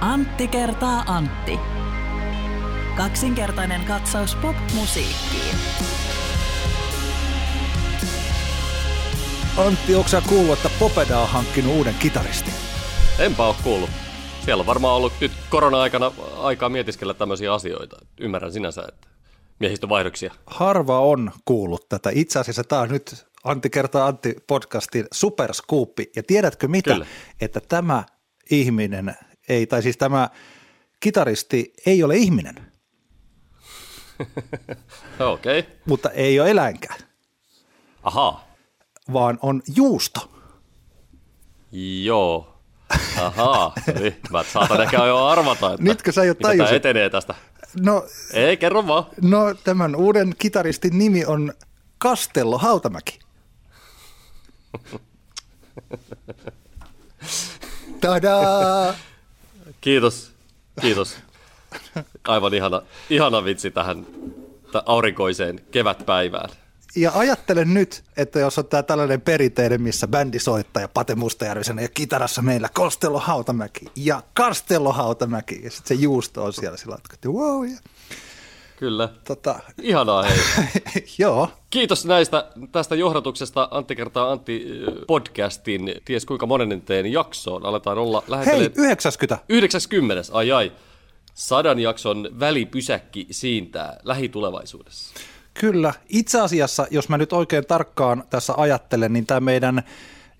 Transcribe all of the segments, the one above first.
Antti kertaa Antti. Kaksinkertainen katsaus pop-musiikkiin. Antti, onko sä kuullut, että Popeda on hankkinut uuden kitaristin? Enpä ole kuullut. Siellä on varmaan ollut nyt korona-aikana aikaa mietiskellä tämmöisiä asioita. Ymmärrän sinänsä, että miehistövaihdoksia. Harva on kuullut tätä. Itse asiassa tämä on nyt Antti kertaa Antti podcastin superskuuppi. Ja tiedätkö mitä? Kyllä. Että tämä ihminen, ei, tai siis tämä kitaristi ei ole ihminen, Okei. Okay. mutta ei ole eläinkään, Ahaa. vaan on juusto. Joo. Ahaa. Niin, mä saatan ehkä jo arvata, että Nytkö sä jo mitä tajusit? etenee tästä. No, Ei, kerro vaan. no tämän uuden kitaristin nimi on Kastello Hautamäki. Tadaa! Kiitos. Kiitos. Aivan ihana, ihana vitsi tähän tä- aurinkoiseen kevätpäivään. Ja ajattelen nyt, että jos on tämä tällainen perinteinen, missä bändi soittaa ja Pate Mustajärvisen ja kitarassa meillä Kostello Hautamäki ja Kastello Hautamäki ja sitten se juusto on siellä sillä että wow, ja, Kyllä. tota, Ihanaa hei. joo, Kiitos näistä tästä johdatuksesta Antti kertaa Antti äh, podcastin, ties kuinka monennen teen jaksoon. Aletaan olla hei, lähentelee 90, 90, ai ai. Sadan jakson välipysäkki siintää lähitulevaisuudessa. kyllä. Itse asiassa, jos mä nyt oikein tarkkaan tässä ajattelen, niin tämä meidän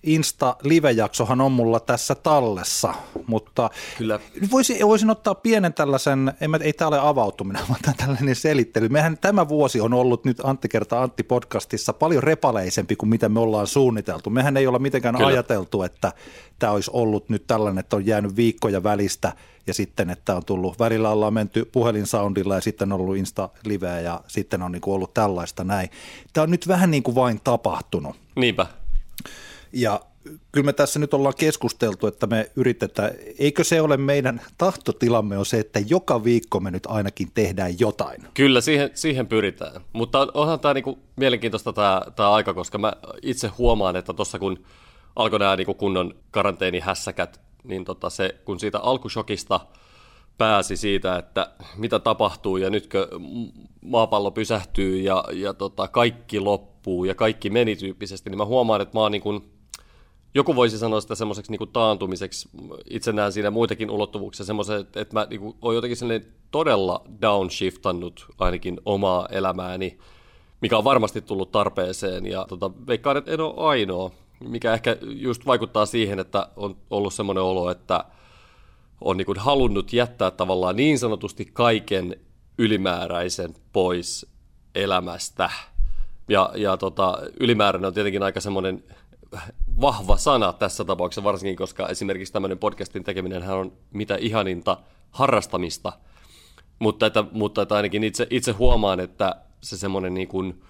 Insta-live-jaksohan on mulla tässä tallessa, mutta Kyllä. Voisin, voisin ottaa pienen tällaisen, en mä, ei tämä ole avautuminen, vaan tällainen selittely. Mehän tämä vuosi on ollut nyt Antti kertaa Antti podcastissa paljon repaleisempi kuin mitä me ollaan suunniteltu. Mehän ei olla mitenkään Kyllä. ajateltu, että tämä olisi ollut nyt tällainen, että on jäänyt viikkoja välistä ja sitten, että on tullut, välillä ollaan menty puhelinsoundilla ja sitten on ollut Insta-liveä ja sitten on niin kuin ollut tällaista näin. Tämä on nyt vähän niin kuin vain tapahtunut. Niinpä. Ja kyllä me tässä nyt ollaan keskusteltu, että me yritetään, eikö se ole meidän tahtotilamme on se, että joka viikko me nyt ainakin tehdään jotain. Kyllä, siihen, siihen pyritään. Mutta on- onhan tämä niinku mielenkiintoista tämä, tämä aika, koska mä itse huomaan, että tuossa kun alkoi nämä niinku kunnon karanteenihässäkät, niin tota se, kun siitä alkushokista pääsi siitä, että mitä tapahtuu ja nytkö maapallo pysähtyy ja, ja tota, kaikki loppuu ja kaikki meni tyyppisesti, niin mä huomaan, että mä oon niin kuin, joku voisi sanoa sitä semmoiseksi niin taantumiseksi. Itse näen siinä muitakin ulottuvuuksia semmoisen, että, että mä niin kuin, olen jotenkin sellainen todella downshiftannut ainakin omaa elämääni, mikä on varmasti tullut tarpeeseen. Ja tota, veikkaan, että en ole ainoa, mikä ehkä just vaikuttaa siihen, että on ollut semmoinen olo, että on niin kuin halunnut jättää tavallaan niin sanotusti kaiken ylimääräisen pois elämästä. Ja, ja tota, ylimääräinen on tietenkin aika semmoinen vahva sana tässä tapauksessa, varsinkin koska esimerkiksi tämmöinen podcastin tekeminen on mitä ihaninta harrastamista. Mutta, että, mutta että ainakin itse, itse huomaan, että se semmoinen niin kuin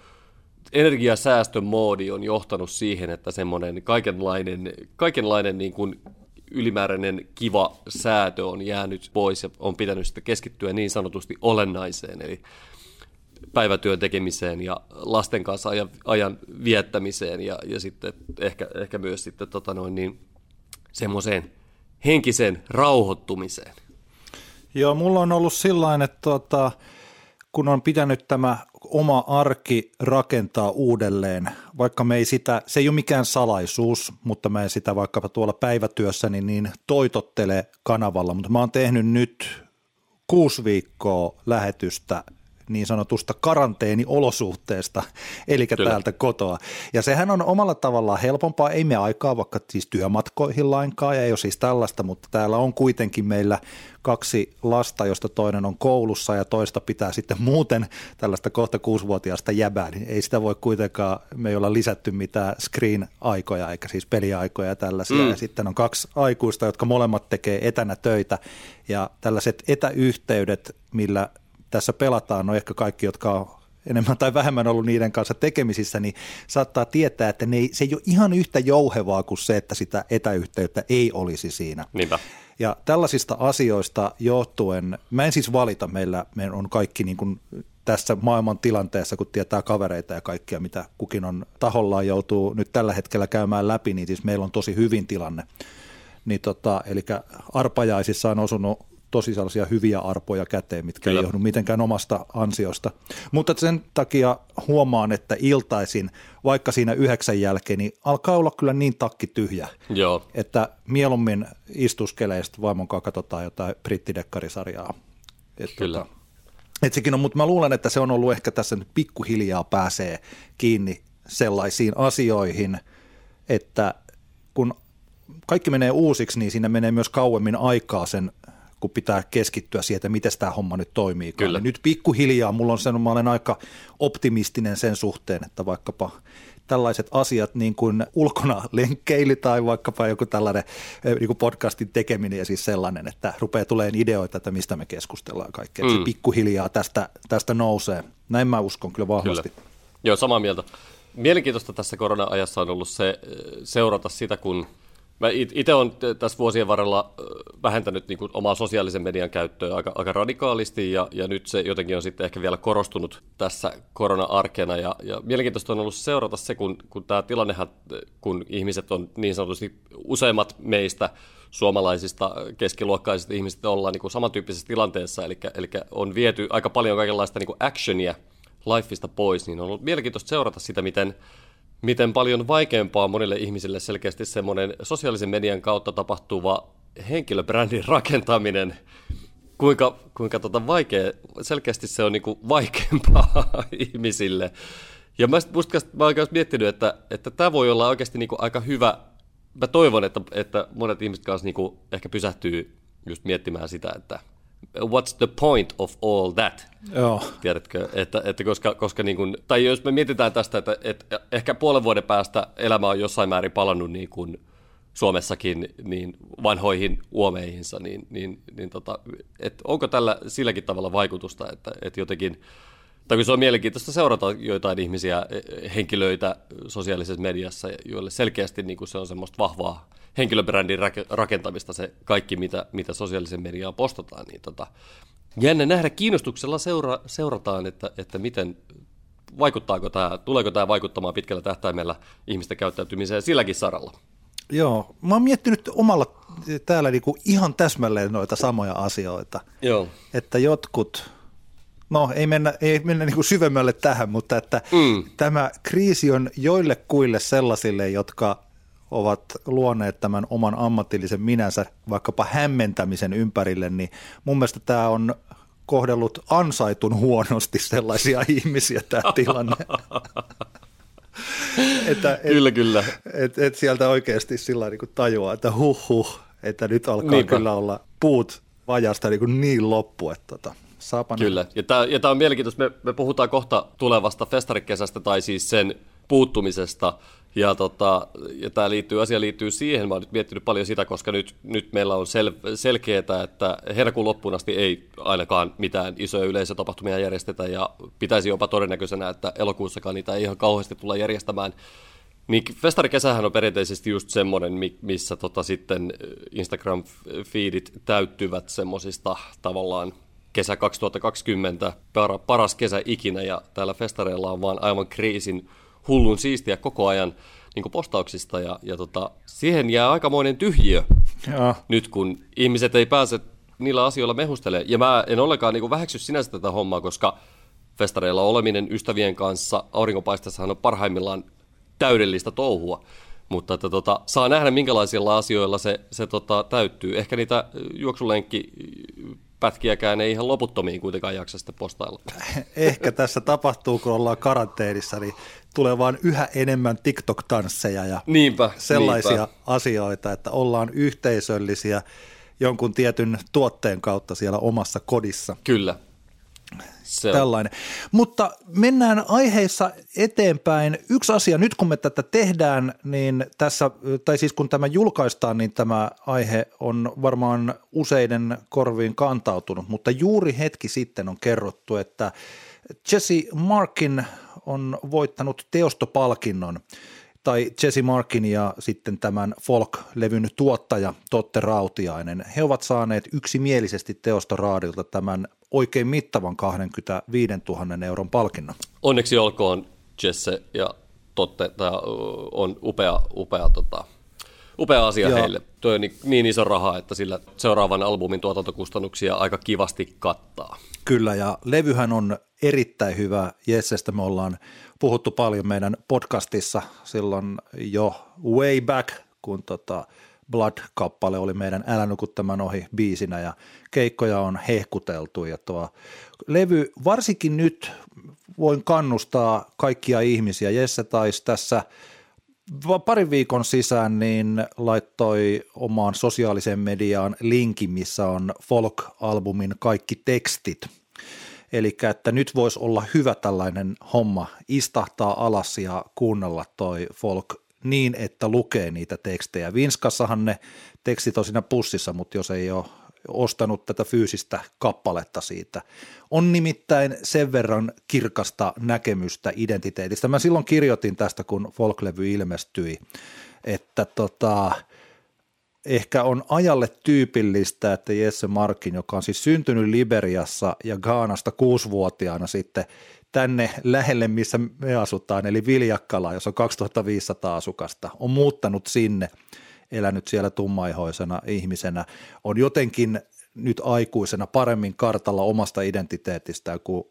energiasäästön moodi on johtanut siihen, että semmoinen kaikenlainen, kaikenlainen niin kuin ylimääräinen kiva säätö on jäänyt pois ja on pitänyt sitten keskittyä niin sanotusti olennaiseen, eli päivätyön tekemiseen ja lasten kanssa ajan, ajan viettämiseen ja, ja sitten ehkä, ehkä myös sitten tota noin niin, semmoiseen henkiseen rauhoittumiseen. Joo, mulla on ollut sillain, että tota, kun on pitänyt tämä oma arki rakentaa uudelleen, vaikka me ei sitä, se ei ole mikään salaisuus, mutta mä en sitä vaikkapa tuolla päivätyössäni niin toitottele kanavalla, mutta mä oon tehnyt nyt kuusi viikkoa lähetystä niin sanotusta karanteeniolosuhteesta, eli Kyllä. täältä kotoa. Ja sehän on omalla tavallaan helpompaa, ei me aikaa vaikka siis työmatkoihin lainkaan, ja ei ole siis tällaista, mutta täällä on kuitenkin meillä kaksi lasta, josta toinen on koulussa ja toista pitää sitten muuten tällaista kohta kuusivuotiaasta jäbää, niin ei sitä voi kuitenkaan, me ei olla lisätty mitään screen-aikoja eikä siis peliaikoja ja tällaisia, mm. ja sitten on kaksi aikuista, jotka molemmat tekee etänä töitä, ja tällaiset etäyhteydet, millä tässä pelataan, no ehkä kaikki, jotka on enemmän tai vähemmän ollut niiden kanssa tekemisissä, niin saattaa tietää, että ne ei, se ei ole ihan yhtä jouhevaa kuin se, että sitä etäyhteyttä ei olisi siinä. Niinpä. Ja tällaisista asioista johtuen, mä en siis valita, meillä, meillä on kaikki niin kuin tässä maailman tilanteessa, kun tietää kavereita ja kaikkia, mitä kukin on tahollaan joutuu nyt tällä hetkellä käymään läpi, niin siis meillä on tosi hyvin tilanne. niin tota, eli arpajaisissa on osunut tosi sellaisia hyviä arpoja käteen, mitkä Kyllä. ei johdu mitenkään omasta ansiosta. Mutta sen takia huomaan, että iltaisin, vaikka siinä yhdeksän jälkeen, niin alkaa olla kyllä niin takki tyhjä, Joo. että mieluummin istuskelee sitten vaimon kanssa katsotaan jotain brittidekkarisarjaa. Et Kyllä. Tota, et sekin on, mutta mä luulen, että se on ollut ehkä tässä nyt pikkuhiljaa pääsee kiinni sellaisiin asioihin, että kun kaikki menee uusiksi, niin siinä menee myös kauemmin aikaa sen kun pitää keskittyä siihen, että miten tämä homma nyt toimii. Kyllä. Nyt pikkuhiljaa mulla on sen, mä olen aika optimistinen sen suhteen, että vaikkapa tällaiset asiat niin kuin ulkona lenkkeili tai vaikkapa joku tällainen eh, niin kuin podcastin tekeminen ja siis sellainen, että rupeaa tulemaan ideoita, että mistä me keskustellaan kaikkea. Mm. Se pikkuhiljaa tästä, tästä nousee. Näin mä uskon kyllä vahvasti. Kyllä. Joo, samaa mieltä. Mielenkiintoista tässä korona-ajassa on ollut se eh, seurata sitä, kun – Mä itse olen tässä vuosien varrella vähentänyt niin kuin omaa sosiaalisen median käyttöä aika, aika radikaalisti ja, ja nyt se jotenkin on sitten ehkä vielä korostunut tässä korona-arkena. Ja, ja mielenkiintoista on ollut seurata se, kun, kun tämä tilannehan, kun ihmiset on niin sanotusti useimmat meistä suomalaisista keskiluokkaisista ihmisistä ollaan niin kuin samantyyppisessä tilanteessa, eli, eli on viety aika paljon kaikenlaista niin kuin actionia lifeista pois, niin on ollut mielenkiintoista seurata sitä, miten miten paljon vaikeampaa monille ihmisille selkeästi semmoinen sosiaalisen median kautta tapahtuva henkilöbrändin rakentaminen, kuinka, kuinka tota vaikea, selkeästi se on niinku vaikeampaa ihmisille. Ja mä, musta, mä oon miettinyt, että, että tämä voi olla oikeasti niinku aika hyvä, mä toivon, että, että monet ihmiset kanssa niinku ehkä pysähtyy just miettimään sitä, että what's the point of all that? Joo. Tiedätkö, että, että koska, koska niin kuin, tai jos me mietitään tästä, että, että ehkä puolen vuoden päästä elämä on jossain määrin palannut niin kuin Suomessakin niin vanhoihin uomeihinsa, niin, niin, niin tota, että onko tällä silläkin tavalla vaikutusta, että, että jotenkin, tai se on mielenkiintoista seurata joitain ihmisiä, henkilöitä sosiaalisessa mediassa, joille selkeästi niin kuin se on semmoista vahvaa henkilöbrändin rakentamista se kaikki, mitä, mitä sosiaalisen mediaan postataan, niin tota, jännä nähdä, kiinnostuksella seura, seurataan, että, että miten vaikuttaako tämä, tuleeko tämä vaikuttamaan pitkällä tähtäimellä ihmisten käyttäytymiseen silläkin saralla. Joo, mä oon miettinyt omalla täällä niinku ihan täsmälleen noita samoja asioita. Joo. Että jotkut, no ei mennä, ei mennä niinku syvemmälle tähän, mutta että mm. tämä kriisi on joille kuille sellaisille, jotka ovat luoneet tämän oman ammatillisen minänsä vaikkapa hämmentämisen ympärille, niin mun mielestä tämä on kohdellut ansaitun huonosti sellaisia ihmisiä tämä tilanne. että, et, kyllä, kyllä. Et, et sieltä oikeasti sillä niin kuin tajuaa, että huh, huh että nyt alkaa Niinpä. kyllä olla puut vajasta niin, kuin niin loppu, että tota, saapa Kyllä, ja tämä, ja tämä on mielenkiintoista. Me, me puhutaan kohta tulevasta festarikesästä tai siis sen puuttumisesta, ja, tota, ja tämä liittyy, asia liittyy siihen, mä oon nyt miettinyt paljon sitä, koska nyt, nyt meillä on sel, selkeää, että heinäkuun loppuun asti ei ainakaan mitään isoja yleisötapahtumia järjestetä, ja pitäisi jopa todennäköisenä, että elokuussakaan niitä ei ihan kauheasti tulla järjestämään. Niin festarikesähän on perinteisesti just semmoinen, missä tota sitten Instagram-feedit täyttyvät semmoisista tavallaan kesä 2020, paras kesä ikinä, ja täällä festareilla on vaan aivan kriisin hullun siistiä koko ajan niin postauksista ja, ja tota, siihen jää aikamoinen tyhjiö ja. nyt, kun ihmiset ei pääse niillä asioilla mehustelemaan. Ja mä en ollenkaan niin väheksy sinänsä tätä hommaa, koska festareilla oleminen ystävien kanssa aurinkopaistessahan on parhaimmillaan täydellistä touhua. Mutta että tota, saa nähdä, minkälaisilla asioilla se, se tota, täyttyy. Ehkä niitä juoksulenkki pätkiäkään ei ihan loputtomiin kuitenkaan jaksa sitten postailla. Ehkä tässä tapahtuu, kun ollaan karanteenissa, niin tulee vaan yhä enemmän TikTok-tansseja ja niinpä, sellaisia niinpä. asioita, että ollaan yhteisöllisiä jonkun tietyn tuotteen kautta siellä omassa kodissa. Kyllä, se tällainen. Mutta mennään aiheissa eteenpäin. Yksi asia, nyt kun me tätä tehdään, niin tässä, tai siis kun tämä julkaistaan, niin tämä aihe on varmaan useiden korviin kantautunut, mutta juuri hetki sitten on kerrottu, että Jesse Markin on voittanut teostopalkinnon tai Jesse Markin ja sitten tämän folk-levyn tuottaja Totte Rautiainen. He ovat saaneet yksimielisesti teostoraadilta tämän oikein mittavan 25 000 euron palkinnon. Onneksi olkoon Jesse ja Totte, tämä on upea, upea tota, upea asia Joo. heille. Tuo on niin, niin iso raha, että sillä seuraavan albumin tuotantokustannuksia aika kivasti kattaa. Kyllä, ja levyhän on erittäin hyvä. Jessestä me ollaan puhuttu paljon meidän podcastissa silloin jo way back, kun tota Blood-kappale oli meidän Älä tämän ohi biisinä ja keikkoja on hehkuteltu ja tuo levy, varsinkin nyt voin kannustaa kaikkia ihmisiä. Jesse taisi tässä parin viikon sisään niin laittoi omaan sosiaaliseen mediaan linkin, missä on folk-albumin kaikki tekstit. Eli että nyt voisi olla hyvä tällainen homma, istahtaa alas ja kuunnella toi folk niin, että lukee niitä tekstejä. Vinskassahan ne tekstit on siinä pussissa, mutta jos ei ole ostanut tätä fyysistä kappaletta siitä. On nimittäin sen verran kirkasta näkemystä identiteetistä. Mä silloin kirjoitin tästä, kun folklevy ilmestyi, että tota, ehkä on ajalle tyypillistä, että Jesse Markin, joka on siis syntynyt Liberiassa ja Gaanasta kuusivuotiaana sitten tänne lähelle, missä me asutaan, eli Viljakkala, jossa on 2500 asukasta, on muuttanut sinne, elänyt siellä tummaihoisena ihmisenä, on jotenkin nyt aikuisena paremmin kartalla omasta identiteetistään kuin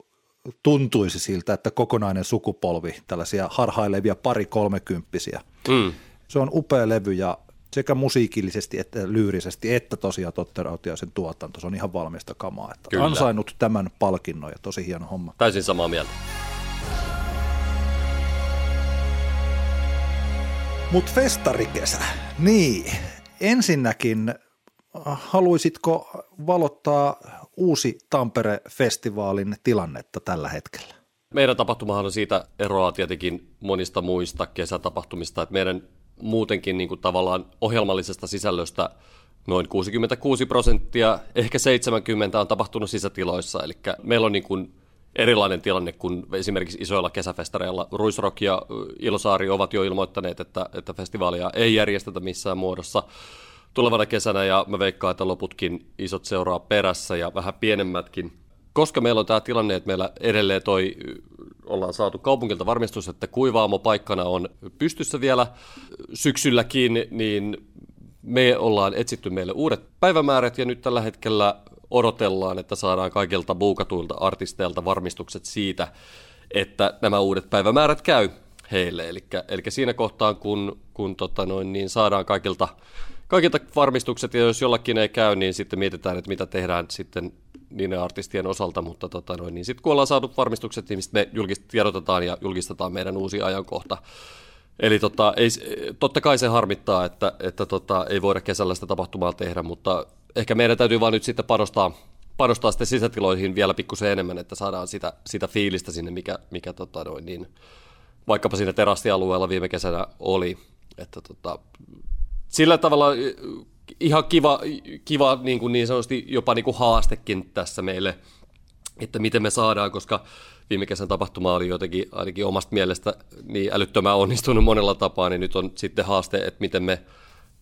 tuntuisi siltä, että kokonainen sukupolvi, tällaisia harhailevia pari kolmekymppisiä. Mm. Se on upea levy ja sekä musiikillisesti että lyyrisesti, että tosiaan Totte Rautiaisen tuotanto. Se on ihan valmista kamaa. Että Kyllä. ansainnut tämän palkinnon ja tosi hieno homma. Täysin samaa mieltä. Mutta festarikesä, niin. Ensinnäkin haluaisitko valottaa uusi Tampere-festivaalin tilannetta tällä hetkellä? Meidän tapahtumahan on siitä eroa tietenkin monista muista kesätapahtumista, että meidän muutenkin niin kuin tavallaan ohjelmallisesta sisällöstä noin 66 prosenttia, ehkä 70 on tapahtunut sisätiloissa, eli meillä on niin kuin erilainen tilanne kuin esimerkiksi isoilla kesäfestareilla. Ruisrock ja Ilosaari ovat jo ilmoittaneet, että, että festivaalia ei järjestetä missään muodossa tulevana kesänä, ja mä veikkaan, että loputkin isot seuraa perässä ja vähän pienemmätkin. Koska meillä on tämä tilanne, että meillä edelleen toi ollaan saatu kaupungilta varmistus, että kuivaamo paikkana on pystyssä vielä syksylläkin, niin me ollaan etsitty meille uudet päivämäärät ja nyt tällä hetkellä odotellaan, että saadaan kaikilta buukatuilta artisteilta varmistukset siitä, että nämä uudet päivämäärät käy heille. Eli, eli siinä kohtaa, kun, kun tota noin, niin saadaan kaikilta, kaikilta varmistukset, ja jos jollakin ei käy, niin sitten mietitään, että mitä tehdään sitten niiden artistien osalta, mutta tota noin, niin sitten kun ollaan saatu varmistukset, niin me julkist, tiedotetaan ja julkistetaan meidän uusi ajankohta. Eli tota, ei, totta kai se harmittaa, että, että tota, ei voida kesällä sitä tapahtumaa tehdä, mutta ehkä meidän täytyy vaan nyt sitten panostaa, panostaa sitten sisätiloihin vielä pikkusen enemmän, että saadaan sitä, sitä fiilistä sinne, mikä, mikä tota noin, niin, vaikkapa siinä terassialueella viime kesänä oli. Että tota, sillä tavalla ihan kiva, kiva niin, kuin niin sanotusti jopa niin kuin haastekin tässä meille, että miten me saadaan, koska viime kesän tapahtuma oli jotenkin ainakin omasta mielestä niin älyttömän onnistunut monella tapaa, niin nyt on sitten haaste, että miten me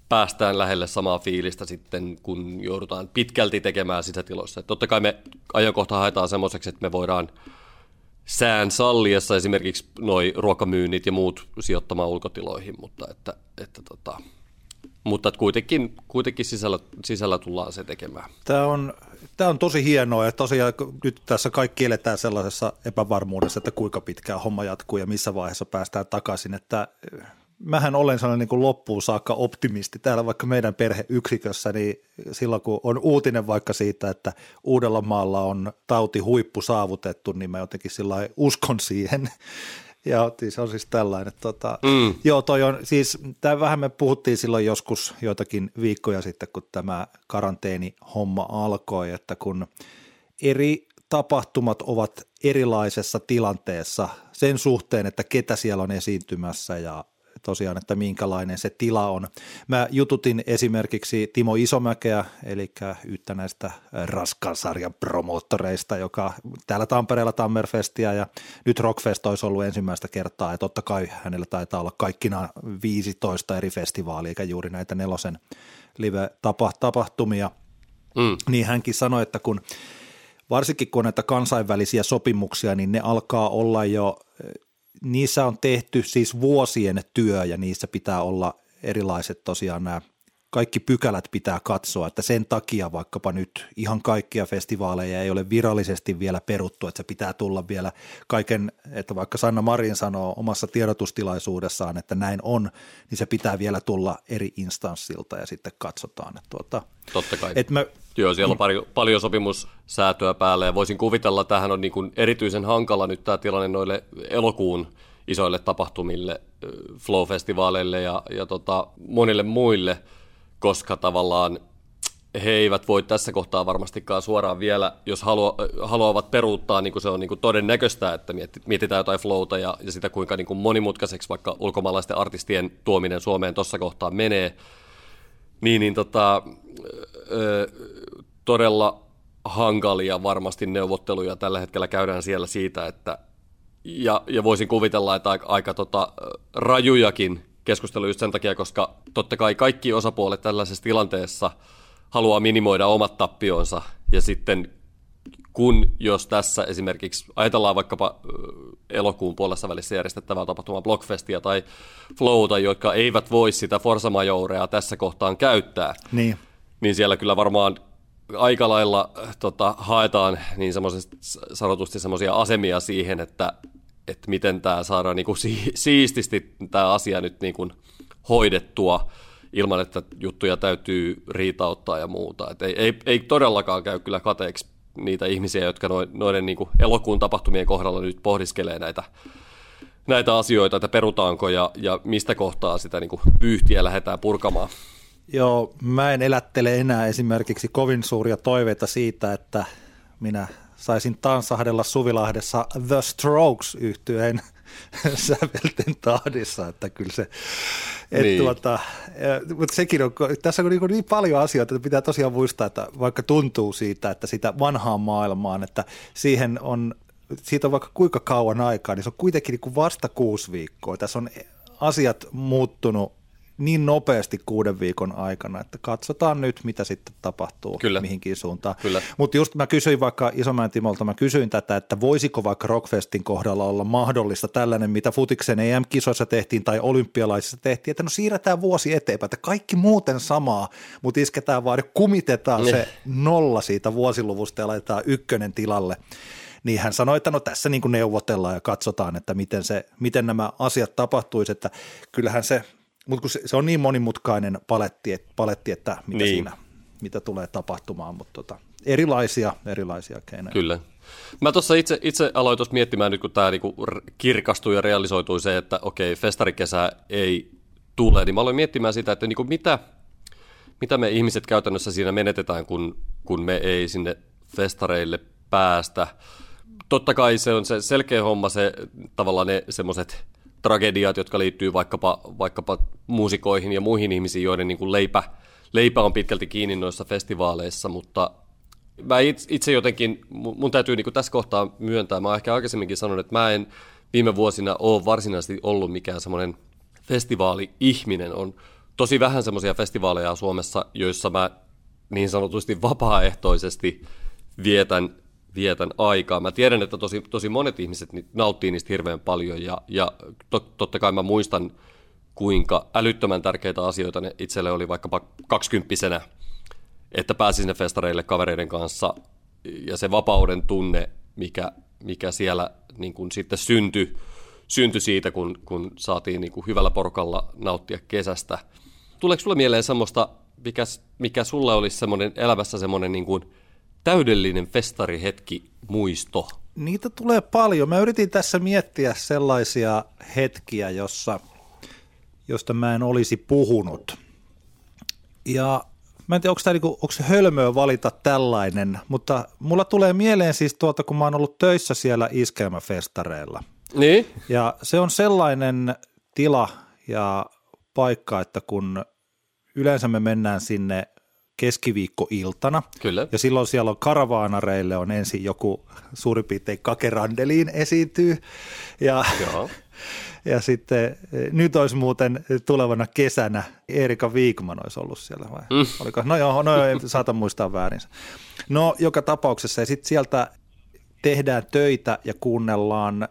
päästään lähelle samaa fiilistä sitten, kun joudutaan pitkälti tekemään sisätiloissa. Että totta kai me ajankohta haetaan semmoiseksi, että me voidaan sään salliessa esimerkiksi noi ruokamyynnit ja muut sijoittamaan ulkotiloihin, mutta että, että tota, mutta kuitenkin, kuitenkin sisällä, sisällä tullaan se tekemään. Tämä on, tämä on tosi hienoa ja tosiaan nyt tässä kaikki eletään sellaisessa epävarmuudessa, että kuinka pitkään homma jatkuu ja missä vaiheessa päästään takaisin, että mähän olen sellainen niin kuin loppuun saakka optimisti täällä vaikka meidän perheyksikössä, niin silloin kun on uutinen vaikka siitä, että Uudellamaalla on tauti huippu saavutettu, niin mä jotenkin sillä uskon siihen. Ja se on siis tällainen. Tota, mm. Joo, toi on siis, tämä vähän me puhuttiin silloin joskus joitakin viikkoja sitten, kun tämä karanteeni-homma alkoi, että kun eri tapahtumat ovat erilaisessa tilanteessa sen suhteen, että ketä siellä on esiintymässä ja tosiaan, että minkälainen se tila on. Mä jututin esimerkiksi Timo Isomäkeä, eli yhtä näistä raskan sarjan promoottoreista, joka täällä Tampereella Tammerfestia ja nyt Rockfest olisi ollut ensimmäistä kertaa, ja totta kai hänellä taitaa olla kaikkina 15 eri festivaalia, eikä juuri näitä nelosen live-tapahtumia, mm. niin hänkin sanoi, että kun varsinkin kun on näitä kansainvälisiä sopimuksia, niin ne alkaa olla jo niissä on tehty siis vuosien työ ja niissä pitää olla erilaiset tosiaan nämä kaikki pykälät pitää katsoa, että sen takia vaikkapa nyt ihan kaikkia festivaaleja ei ole virallisesti vielä peruttu, että se pitää tulla vielä kaiken, että vaikka Sanna Marin sanoo omassa tiedotustilaisuudessaan, että näin on, niin se pitää vielä tulla eri instanssilta ja sitten katsotaan. Että tuota, Totta kai. Että mä, Joo, siellä on paljon, paljon sopimussäätöä päällä. Ja voisin kuvitella, että tähän on niin kuin erityisen hankala nyt tämä tilanne noille elokuun isoille tapahtumille, Flow-festivaaleille ja, ja tota, monille muille – koska tavallaan he eivät voi tässä kohtaa varmastikaan suoraan vielä, jos halua, haluavat peruuttaa, niin kuin se on niin kuin todennäköistä, että mietitään jotain flowta ja, ja sitä, kuinka niin kuin monimutkaiseksi vaikka ulkomaalaisten artistien tuominen Suomeen tuossa kohtaa menee, niin, niin tota, todella hankalia varmasti neuvotteluja tällä hetkellä käydään siellä siitä, että ja, ja voisin kuvitella, että aika, aika tota, rajujakin keskustelu just sen takia, koska totta kai kaikki osapuolet tällaisessa tilanteessa haluaa minimoida omat tappionsa. Ja sitten kun jos tässä esimerkiksi ajatellaan vaikkapa elokuun puolessa välissä järjestettävää tapahtumaa Blockfestia tai Flowta, jotka eivät voi sitä Forza Majorea tässä kohtaan käyttää, niin, niin siellä kyllä varmaan aika lailla tota, haetaan niin sanotusti semmoisia asemia siihen, että että miten tämä saadaan niin kuin siististi tämä asia nyt niin kuin hoidettua ilman, että juttuja täytyy riitauttaa ja muuta. Et ei, ei, ei todellakaan käy kyllä kateeksi niitä ihmisiä, jotka noiden niin kuin elokuun tapahtumien kohdalla nyt pohdiskelee näitä, näitä asioita, että perutaanko ja, ja mistä kohtaa sitä niin kuin vyyhtiä lähdetään purkamaan. Joo, mä en elättele enää esimerkiksi kovin suuria toiveita siitä, että minä saisin tansahdella Suvilahdessa The Strokes yhtyeen sävelten tahdissa, että kyllä se, et niin. tuota, mutta sekin on, tässä on niin, niin paljon asioita, että pitää tosiaan muistaa, että vaikka tuntuu siitä, että sitä vanhaan maailmaan, että siihen on, siitä on vaikka kuinka kauan aikaa, niin se on kuitenkin niin kuin vasta kuusi viikkoa. Tässä on asiat muuttunut niin nopeasti kuuden viikon aikana, että katsotaan nyt, mitä sitten tapahtuu Kyllä. mihinkin suuntaan. Mutta just mä kysyin vaikka Isomäen Timolta, mä kysyin tätä, että voisiko vaikka Rockfestin kohdalla olla mahdollista tällainen, mitä Futiksen EM-kisoissa tehtiin tai olympialaisissa tehtiin, että no siirretään vuosi eteenpäin, että kaikki muuten samaa, mutta isketään vaan, kumitetaan ne. se niin. nolla siitä vuosiluvusta ja laitetaan ykkönen tilalle niin hän sanoi, että no tässä niin neuvotellaan ja katsotaan, että miten, se, miten nämä asiat tapahtuisi, että kyllähän se mutta kun se, se on niin monimutkainen paletti, et, paletti että mitä niin. siinä mitä tulee tapahtumaan, mutta tota, erilaisia, erilaisia keinoja. Kyllä. Mä tuossa itse, itse aloin tuossa miettimään nyt, kun tämä niinku kirkastui ja realisoitui se, että okei, festarikesä ei tule, niin mä aloin miettimään sitä, että niinku mitä, mitä me ihmiset käytännössä siinä menetetään, kun, kun me ei sinne festareille päästä. Totta kai se on se selkeä homma, se tavallaan ne semmoiset tragediat, jotka liittyy vaikkapa, vaikkapa muusikoihin ja muihin ihmisiin, joiden niin kuin leipä, leipä on pitkälti kiinni noissa festivaaleissa, mutta mä itse jotenkin, mun täytyy niin kuin tässä kohtaa myöntää, mä ehkä aikaisemminkin sanonut, että mä en viime vuosina ole varsinaisesti ollut mikään semmoinen festivaali-ihminen. On tosi vähän semmoisia festivaaleja Suomessa, joissa mä niin sanotusti vapaaehtoisesti vietän vietän aikaa. Mä tiedän, että tosi, tosi monet ihmiset nauttii niistä hirveän paljon ja, ja to, totta kai mä muistan, kuinka älyttömän tärkeitä asioita ne itselle oli vaikkapa kaksikymppisenä, että pääsi sinne festareille kavereiden kanssa ja se vapauden tunne, mikä, mikä siellä niin kuin sitten syntyi, syntyi siitä, kun, kun saatiin niin kuin hyvällä porukalla nauttia kesästä. Tuleeko sulle mieleen semmoista, mikä, mikä sulle olisi semmoinen elämässä semmoinen niin kuin – täydellinen festarihetki muisto? Niitä tulee paljon. Mä yritin tässä miettiä sellaisia hetkiä, jossa, josta mä en olisi puhunut. Ja mä en tiedä, onko, tämä, niinku, onko hölmöä valita tällainen, mutta mulla tulee mieleen siis tuolta, kun mä oon ollut töissä siellä iskelmäfestareilla. Niin? Ja se on sellainen tila ja paikka, että kun yleensä me mennään sinne keskiviikkoiltana. Kyllä. Ja silloin siellä on karavaanareille on ensin joku suurin piirtein kakerandeliin esiintyy. Ja, Joo. Ja sitten nyt olisi muuten tulevana kesänä Erika Viikman olisi ollut siellä vai? Mm. Oliko? No joo, no joo, saatan muistaa väärinsä. No joka tapauksessa ja sitten sieltä tehdään töitä ja kuunnellaan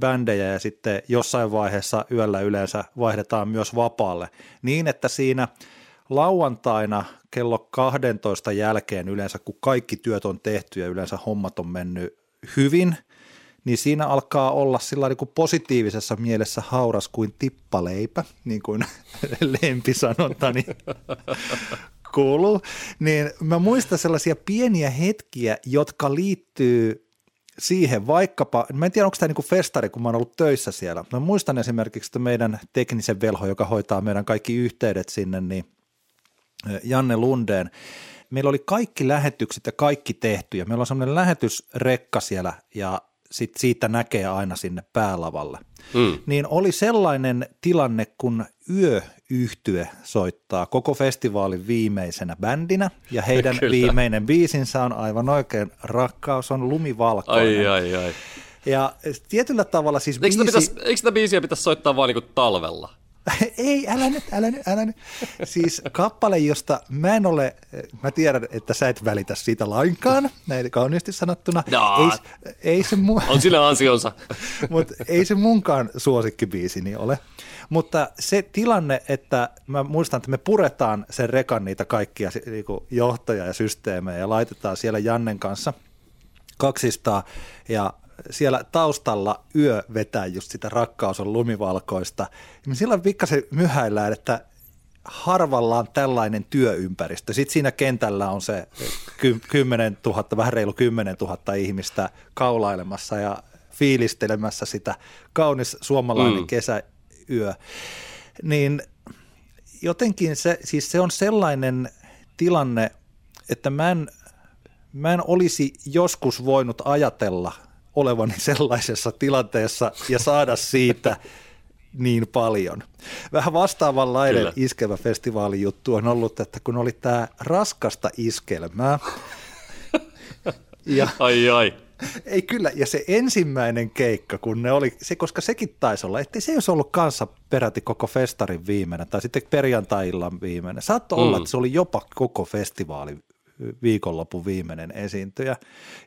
bändejä ja sitten jossain vaiheessa yöllä yleensä vaihdetaan myös vapaalle. Niin, että siinä lauantaina kello 12 jälkeen yleensä, kun kaikki työt on tehty ja yleensä hommat on mennyt hyvin, niin siinä alkaa olla sillä niin kuin positiivisessa mielessä hauras kuin tippaleipä, niin kuin lempisanontani kuuluu. Niin mä muistan sellaisia pieniä hetkiä, jotka liittyy siihen vaikkapa, mä en tiedä onko tämä niinku festari, kun mä oon ollut töissä siellä. Mä muistan esimerkiksi, että meidän teknisen velho, joka hoitaa meidän kaikki yhteydet sinne, niin Janne Lundeen, meillä oli kaikki lähetykset ja kaikki tehty ja meillä on semmoinen lähetysrekka siellä ja sit siitä näkee aina sinne päälavalle. Mm. Niin oli sellainen tilanne, kun yöyhtye soittaa koko festivaalin viimeisenä bändinä ja heidän Kyllä. viimeinen biisinsä on aivan oikein Rakkaus on lumivalkoinen. Ai, ai, ai. Ja tietyllä tavalla siis eikö biisi... Sitä eikö sitä biisiä pitäisi soittaa vaan niin talvella? Ei, älä nyt, älä nyt, älä nyt. Siis kappale, josta mä en ole, mä tiedän, että sä et välitä siitä lainkaan, näin kauniisti sanottuna. No, ei, ei se mu- on sillä ansionsa. Mutta ei se munkaan suosikkibiisini ole. Mutta se tilanne, että mä muistan, että me puretaan sen rekan niitä kaikkia niinku johtoja ja systeemejä ja laitetaan siellä Jannen kanssa kaksistaa ja siellä taustalla yö vetää just sitä rakkaus on lumivalkoista. Ja me silloin pikkasen myhäillään, että harvalla on tällainen työympäristö. Sitten siinä kentällä on se 10 000, vähän reilu 10 000 ihmistä kaulailemassa ja fiilistelemässä sitä kaunis suomalainen mm. kesäyö. Niin jotenkin se, siis se on sellainen tilanne, että mä en, mä en olisi joskus voinut ajatella – olevani sellaisessa tilanteessa ja saada siitä niin paljon. Vähän vastaavanlainen Kyllä. iskevä festivaalijuttu on ollut, että kun oli tämä raskasta iskelmää. ja, ai ai. Ei kyllä, ja se ensimmäinen keikka, kun ne oli, se, koska sekin taisi olla, ettei se olisi ollut kanssa peräti koko festarin viimeinen, tai sitten perjantai-illan viimeinen. Saattoi mm. olla, että se oli jopa koko festivaalin viikonlopun viimeinen esiintyjä.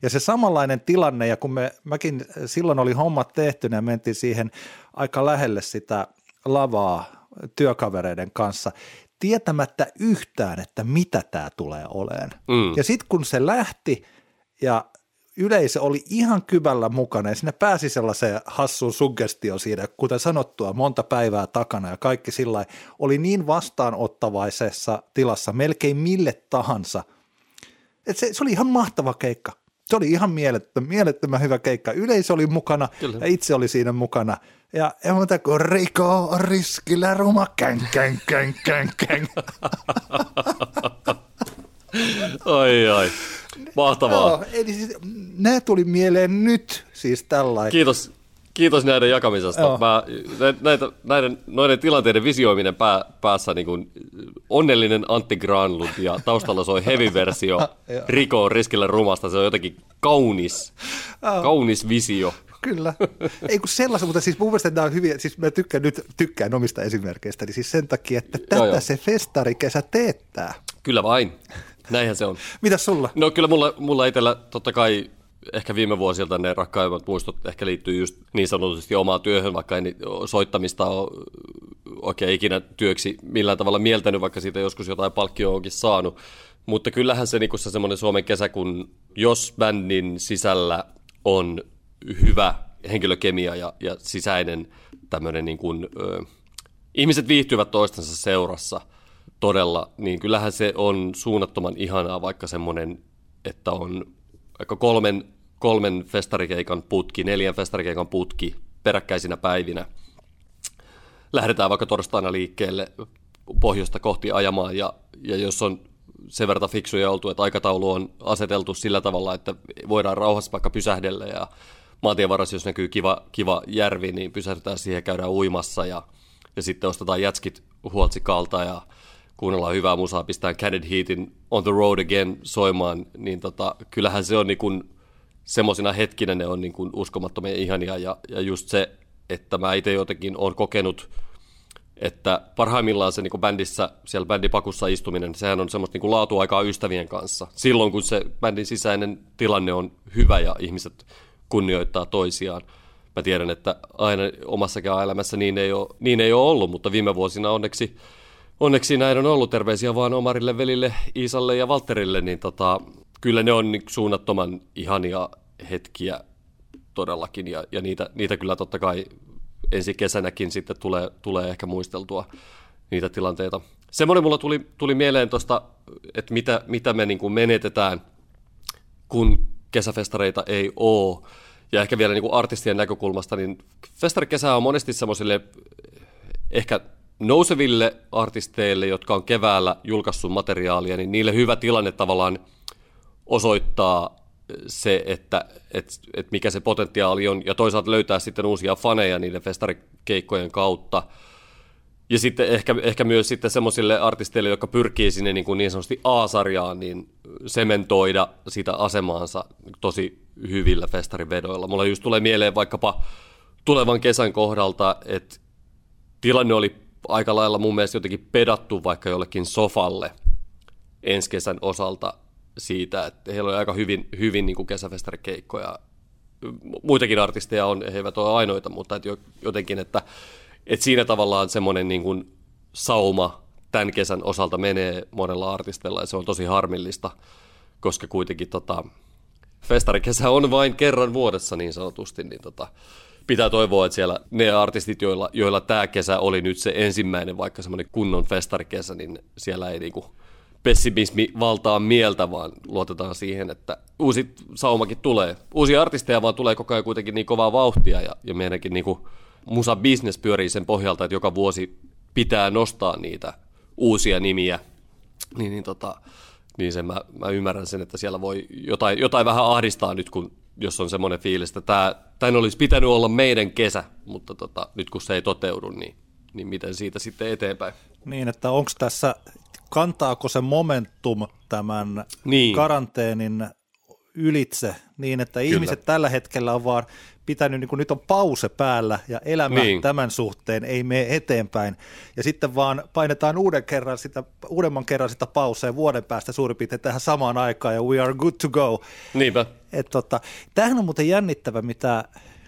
Ja se samanlainen tilanne, ja kun me, mäkin silloin oli hommat tehty, ja mentiin siihen aika lähelle sitä lavaa työkavereiden kanssa, tietämättä yhtään, että mitä tämä tulee oleen. Mm. Ja sitten kun se lähti, ja yleisö oli ihan kyvällä mukana ja sinne pääsi sellaiseen hassuun suggestioon siinä, kuten sanottua, monta päivää takana ja kaikki sillä oli niin vastaanottavaisessa tilassa melkein mille tahansa – et se, se oli ihan mahtava keikka. Se oli ihan mielettömän, mielettömän hyvä keikka. Yleisö oli mukana Kyllä. ja itse oli siinä mukana. Ja en muuta kuin Riko riskillä ruma, käng, käng, käng, käng, käng. Ai ai, mahtavaa. Eli siis, nämä tuli mieleen nyt siis tällainen. Kiitos, Kiitos näiden jakamisesta. Mä, näitä, näiden, noiden tilanteiden visioiminen pää, päässä niin kuin onnellinen Antti Granlund ja taustalla soi heavy-versio Riko riskillä rumasta. Se on jotenkin kaunis, kaunis visio. Kyllä. Ei kun sellaisen, mutta siis mun mielestä nämä on hyviä, siis mä tykkään nyt tykkään omista esimerkkeistä, niin siis sen takia, että tätä joo, joo. se festarikesä teettää. Kyllä vain. Näinhän se on. Mitä sulla? No kyllä mulla, mulla itsellä totta kai ehkä viime vuosilta ne rakkaimmat muistot ehkä liittyy just niin sanotusti omaan työhön, vaikka ei soittamista ole oikein ikinä työksi millään tavalla mieltänyt, vaikka siitä joskus jotain palkkioa onkin saanut. Mutta kyllähän se, niin se semmoinen Suomen kesä, kun jos bändin sisällä on hyvä henkilökemia ja, ja sisäinen tämmöinen niin kuin, ö, ihmiset viihtyvät toistensa seurassa todella, niin kyllähän se on suunnattoman ihanaa, vaikka semmoinen, että on vaikka kolmen, kolmen festarikeikan putki, neljän festarikeikan putki peräkkäisinä päivinä. Lähdetään vaikka torstaina liikkeelle pohjoista kohti ajamaan ja, ja jos on sen verran fiksuja oltu, että aikataulu on aseteltu sillä tavalla, että voidaan rauhassa vaikka pysähdellä ja maantievarassa, jos näkyy kiva, kiva järvi, niin pysähdytään siihen, käydään uimassa ja, ja sitten ostetaan jätskit huoltsikalta ja kuunnellaan hyvää musaa, pistää Candid Heatin On the Road Again soimaan, niin tota, kyllähän se on niin kuin, semmoisina hetkinä ne on niin kuin uskomattomia ihania ja, ja just se, että mä itse jotenkin olen kokenut, että parhaimmillaan se niin kuin bändissä, siellä bändipakussa istuminen, sehän on semmoista niin kuin laatuaikaa ystävien kanssa. Silloin, kun se bändin sisäinen tilanne on hyvä ja ihmiset kunnioittaa toisiaan. Mä tiedän, että aina omassakin elämässä niin ei ole, niin ei ole ollut, mutta viime vuosina onneksi, onneksi näin on ollut. Terveisiä vaan Omarille, velille, Iisalle ja Valterille, niin tota, kyllä ne on suunnattoman ihania hetkiä todellakin, ja, ja niitä, niitä kyllä totta kai ensi kesänäkin sitten tulee, tulee ehkä muisteltua niitä tilanteita. Semmoinen mulla tuli, tuli mieleen tuosta, että mitä, mitä me niin menetetään, kun kesäfestareita ei ole. Ja ehkä vielä niin kuin artistien näkökulmasta, niin festarikesä on monesti semmoisille ehkä nouseville artisteille, jotka on keväällä julkaissut materiaalia, niin niille hyvä tilanne tavallaan osoittaa se, että, että, että mikä se potentiaali on, ja toisaalta löytää sitten uusia faneja niiden festarikeikkojen kautta. Ja sitten ehkä, ehkä myös sitten semmoisille artisteille, jotka pyrkii sinne niin, kuin niin sanotusti A-sarjaan, niin sementoida sitä asemaansa tosi hyvillä festarivedoilla. Mulla just tulee mieleen vaikkapa tulevan kesän kohdalta, että tilanne oli aika lailla mun mielestä jotenkin pedattu vaikka jollekin sofalle ensi kesän osalta siitä, että heillä oli aika hyvin, hyvin niin kesäfestarikeikkoja. Muitakin artisteja on, he eivät ole ainoita, mutta että jotenkin, että, että siinä tavallaan semmoinen niin kuin sauma tämän kesän osalta menee monella artistilla ja se on tosi harmillista, koska kuitenkin tota, festarikesä on vain kerran vuodessa niin sanotusti, niin tota, pitää toivoa, että siellä ne artistit, joilla, joilla tämä kesä oli nyt se ensimmäinen vaikka semmoinen kunnon festarikesä, niin siellä ei niinku pessimismi valtaa mieltä, vaan luotetaan siihen, että uusi saumakin tulee. Uusia artisteja vaan tulee koko ajan kuitenkin niin kovaa vauhtia ja, ja meidänkin niin musa business pyörii sen pohjalta, että joka vuosi pitää nostaa niitä uusia nimiä. Niin, niin, tota, niin sen mä, mä, ymmärrän sen, että siellä voi jotain, jotain vähän ahdistaa nyt, kun jos on semmoinen fiilis, että tämä, tämän olisi pitänyt olla meidän kesä, mutta tota, nyt kun se ei toteudu, niin, niin miten siitä sitten eteenpäin? Niin, että onko tässä kantaako se momentum tämän niin. karanteenin ylitse niin, että Kyllä. ihmiset tällä hetkellä on vaan pitänyt, niin kuin nyt on pause päällä ja elämä niin. tämän suhteen ei mene eteenpäin. Ja sitten vaan painetaan uuden kerran sitä, uudemman kerran sitä pausea vuoden päästä suurin piirtein tähän samaan aikaan ja we are good to go. Niinpä. Et tota, tämähän on muuten jännittävä, mitä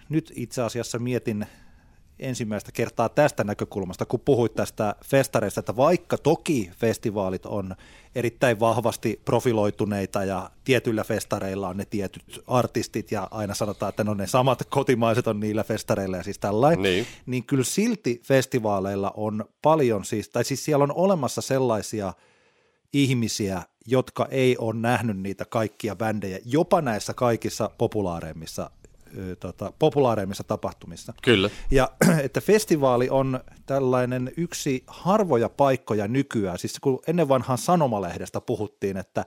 nyt itse asiassa mietin ensimmäistä kertaa tästä näkökulmasta, kun puhuit tästä festareista, että vaikka toki festivaalit on erittäin vahvasti profiloituneita ja tietyillä festareilla on ne tietyt artistit ja aina sanotaan, että no ne samat kotimaiset on niillä festareilla ja siis tällainen, niin. niin kyllä silti festivaaleilla on paljon siis, tai siis siellä on olemassa sellaisia ihmisiä, jotka ei ole nähnyt niitä kaikkia bändejä, jopa näissä kaikissa populaareimmissa tota, populaareimmissa tapahtumissa. Kyllä. Ja että festivaali on tällainen yksi harvoja paikkoja nykyään, siis kun ennen vanhaan sanomalehdestä puhuttiin, että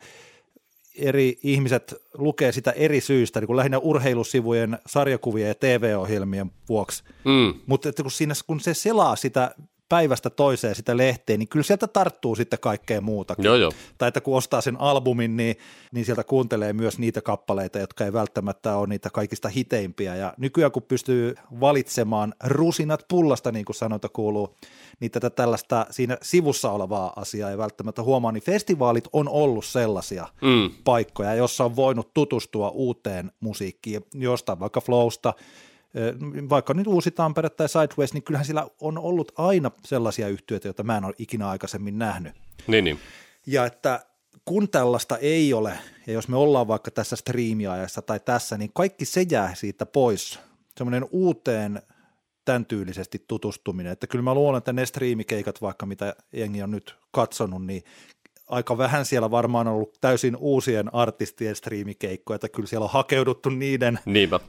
eri ihmiset lukee sitä eri syistä, niin kuin lähinnä urheilusivujen, sarjakuvien ja TV-ohjelmien vuoksi. Mm. Mutta että kun, siinä, kun se selaa sitä päivästä toiseen sitä lehteä, niin kyllä sieltä tarttuu sitten kaikkea muuta. Joo, joo. Tai että kun ostaa sen albumin, niin, niin sieltä kuuntelee myös niitä kappaleita, jotka ei välttämättä ole niitä kaikista hiteimpiä. Ja nykyään kun pystyy valitsemaan rusinat pullasta, niin kuin sanonta kuuluu, niin tätä tällaista siinä sivussa olevaa asiaa ei välttämättä huomaa, niin festivaalit on ollut sellaisia mm. paikkoja, jossa on voinut tutustua uuteen musiikkiin, jostain vaikka Flowsta, vaikka nyt Uusi Tampere tai Sideways, niin kyllähän sillä on ollut aina sellaisia yhtiöitä, joita mä en ole ikinä aikaisemmin nähnyt. Niin, niin. Ja että kun tällaista ei ole, ja jos me ollaan vaikka tässä striimiajassa tai tässä, niin kaikki se jää siitä pois. Semmoinen uuteen tämän tyylisesti tutustuminen. Että kyllä mä luulen, että ne striimikeikat, vaikka mitä jengi on nyt katsonut, niin aika vähän siellä varmaan on ollut täysin uusien artistien striimikeikkoja, että kyllä siellä on hakeuduttu niiden Niinpä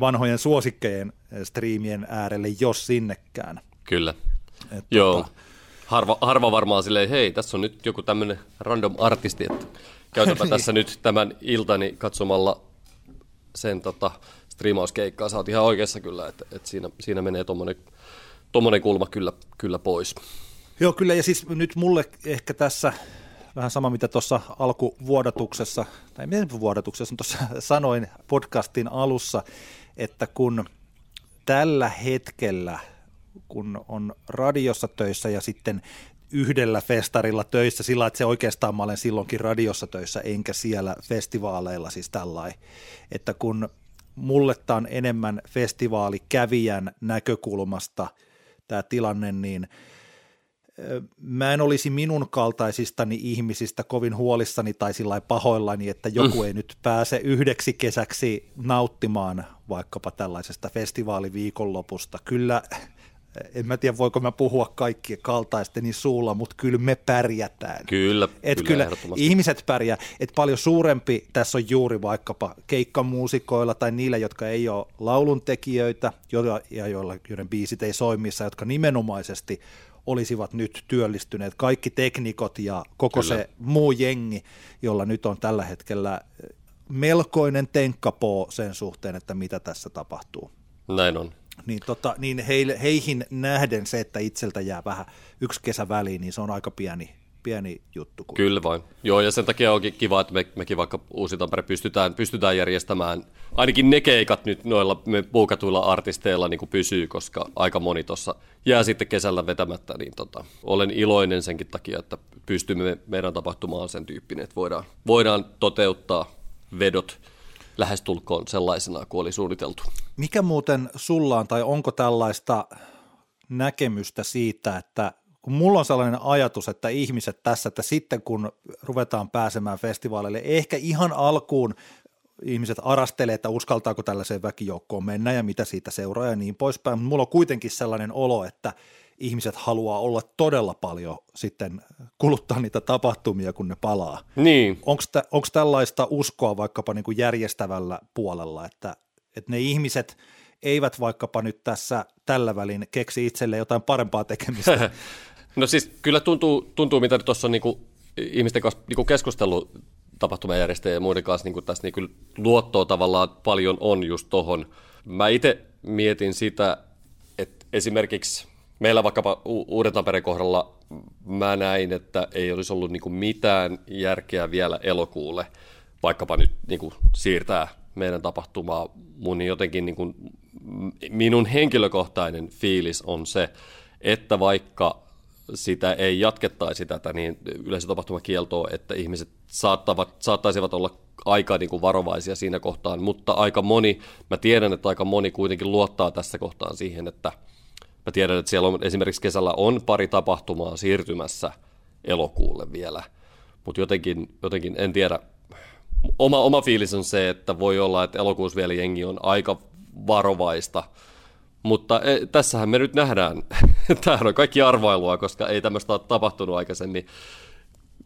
vanhojen suosikkejen striimien äärelle, jos sinnekään. Kyllä. Et Joo. Tota... Harva, harva varmaan silleen, hei, tässä on nyt joku tämmöinen random artisti, että käytäpä tässä nyt tämän iltani katsomalla sen tota, striimauskeikkaa. Sä oot ihan oikeassa kyllä, että, että siinä, siinä menee tuommoinen tommonen kulma kyllä, kyllä pois. Joo, kyllä, ja siis nyt mulle ehkä tässä vähän sama, mitä tuossa alkuvuodatuksessa, tai miten vuodatuksessa tuossa sanoin podcastin alussa, että kun tällä hetkellä, kun on radiossa töissä ja sitten yhdellä festarilla töissä sillä että se oikeastaan mä olen silloinkin radiossa töissä enkä siellä festivaaleilla siis tällainen, että kun mulle tämä on enemmän festivaalikävijän näkökulmasta tämä tilanne, niin mä en olisi minun kaltaisistani ihmisistä kovin huolissani tai sillä pahoillani, että joku ei nyt pääse yhdeksi kesäksi nauttimaan vaikkapa tällaisesta festivaaliviikonlopusta. Kyllä en mä tiedä voiko mä puhua kaikkien kaltaisteni suulla, mutta kyllä me pärjätään. Kyllä, Et kyllä, kyllä ihmiset pärjää. Et paljon suurempi tässä on juuri vaikkapa keikkamuusikoilla tai niillä, jotka ei ole lauluntekijöitä ja joilla, joiden biisit ei soimissa, jotka nimenomaisesti olisivat nyt työllistyneet. Kaikki teknikot ja koko kyllä. se muu jengi, jolla nyt on tällä hetkellä melkoinen tenkkapoo sen suhteen, että mitä tässä tapahtuu. Näin on niin, tota, niin heille, heihin nähden se, että itseltä jää vähän yksi kesä väliin, niin se on aika pieni, pieni juttu. Kun... Kyllä vain. Joo, ja sen takia onkin kiva, että me, mekin vaikka Uusi Tampere pystytään, pystytään järjestämään, ainakin ne keikat nyt noilla me puukatuilla artisteilla niin pysyy, koska aika moni tuossa jää sitten kesällä vetämättä, niin tota, olen iloinen senkin takia, että pystymme meidän tapahtumaan sen tyyppinen, että voidaan, voidaan toteuttaa vedot lähestulkoon sellaisena kuin oli suunniteltu. Mikä muuten sulla on, tai onko tällaista näkemystä siitä, että kun mulla on sellainen ajatus, että ihmiset tässä, että sitten kun ruvetaan pääsemään festivaaleille, ehkä ihan alkuun ihmiset arastelee, että uskaltaako tällaiseen väkijoukkoon mennä ja mitä siitä seuraa ja niin poispäin, mutta mulla on kuitenkin sellainen olo, että ihmiset haluaa olla todella paljon sitten kuluttaa niitä tapahtumia, kun ne palaa. Niin. Onko tällaista uskoa vaikkapa niin kuin järjestävällä puolella, että, että ne ihmiset eivät vaikkapa nyt tässä tällä välin keksi itselle jotain parempaa tekemistä? no siis kyllä tuntuu, tuntuu mitä tuossa on niin kuin ihmisten kanssa niin kuin keskustellut tapahtumajärjestäjien ja muiden kanssa niin kuin tässä niin kuin luottoa tavallaan paljon on just tohon. Mä itse mietin sitä, että esimerkiksi meillä vaikkapa Uuden Tampereen kohdalla mä näin, että ei olisi ollut niin mitään järkeä vielä elokuulle, vaikkapa nyt kuin siirtää meidän tapahtumaa. Mun jotenkin niin kuin, minun henkilökohtainen fiilis on se, että vaikka sitä ei jatkettaisi tätä niin yleisötapahtumakieltoa, että ihmiset saattavat, saattaisivat olla aika niin kuin varovaisia siinä kohtaan, mutta aika moni, mä tiedän, että aika moni kuitenkin luottaa tässä kohtaan siihen, että – Mä tiedän, että siellä on esimerkiksi kesällä on pari tapahtumaa siirtymässä elokuulle vielä, mutta jotenkin, jotenkin en tiedä. Oma, oma fiilis on se, että voi olla, että elokuussa vielä jengi on aika varovaista, mutta e, tässähän me nyt nähdään. Tämähän on kaikki arvailua, koska ei tämmöistä ole tapahtunut aikaisemmin.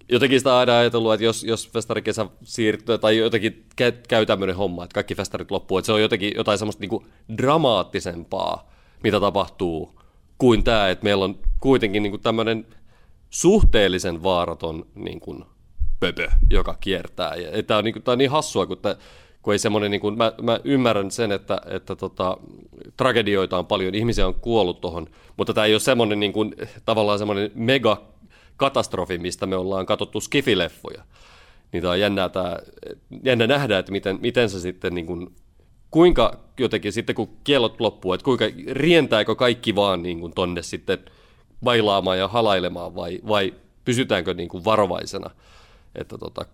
Jotenkin sitä aina ajatellut, että jos, jos festarikesä siirtyy, tai jotenkin käy tämmöinen homma, että kaikki festarit loppuu, että se on jotenkin jotain semmoista niin kuin dramaattisempaa mitä tapahtuu, kuin tämä, että meillä on kuitenkin niin kuin tämmöinen suhteellisen vaaraton niin kuin pöpö, joka kiertää. Ja tämä on, niin tämä on niin hassua, kun, tämä, kun ei semmoinen, niin kuin, mä, mä ymmärrän sen, että, että tota, tragedioita on paljon, ihmisiä on kuollut tuohon, mutta tämä ei ole semmoinen niin kuin, tavallaan semmoinen mega katastrofi, mistä me ollaan katsottu skifileffoja. Niin tämä on jännää, tämä, jännä nähdä, että miten, miten se sitten niin kuin kuinka jotenkin sitten kun kielot loppuu, että kuinka rientääkö kaikki vaan niin kuin tonne sitten bailaamaan ja halailemaan vai, vai pysytäänkö niin kuin varovaisena. Että tota,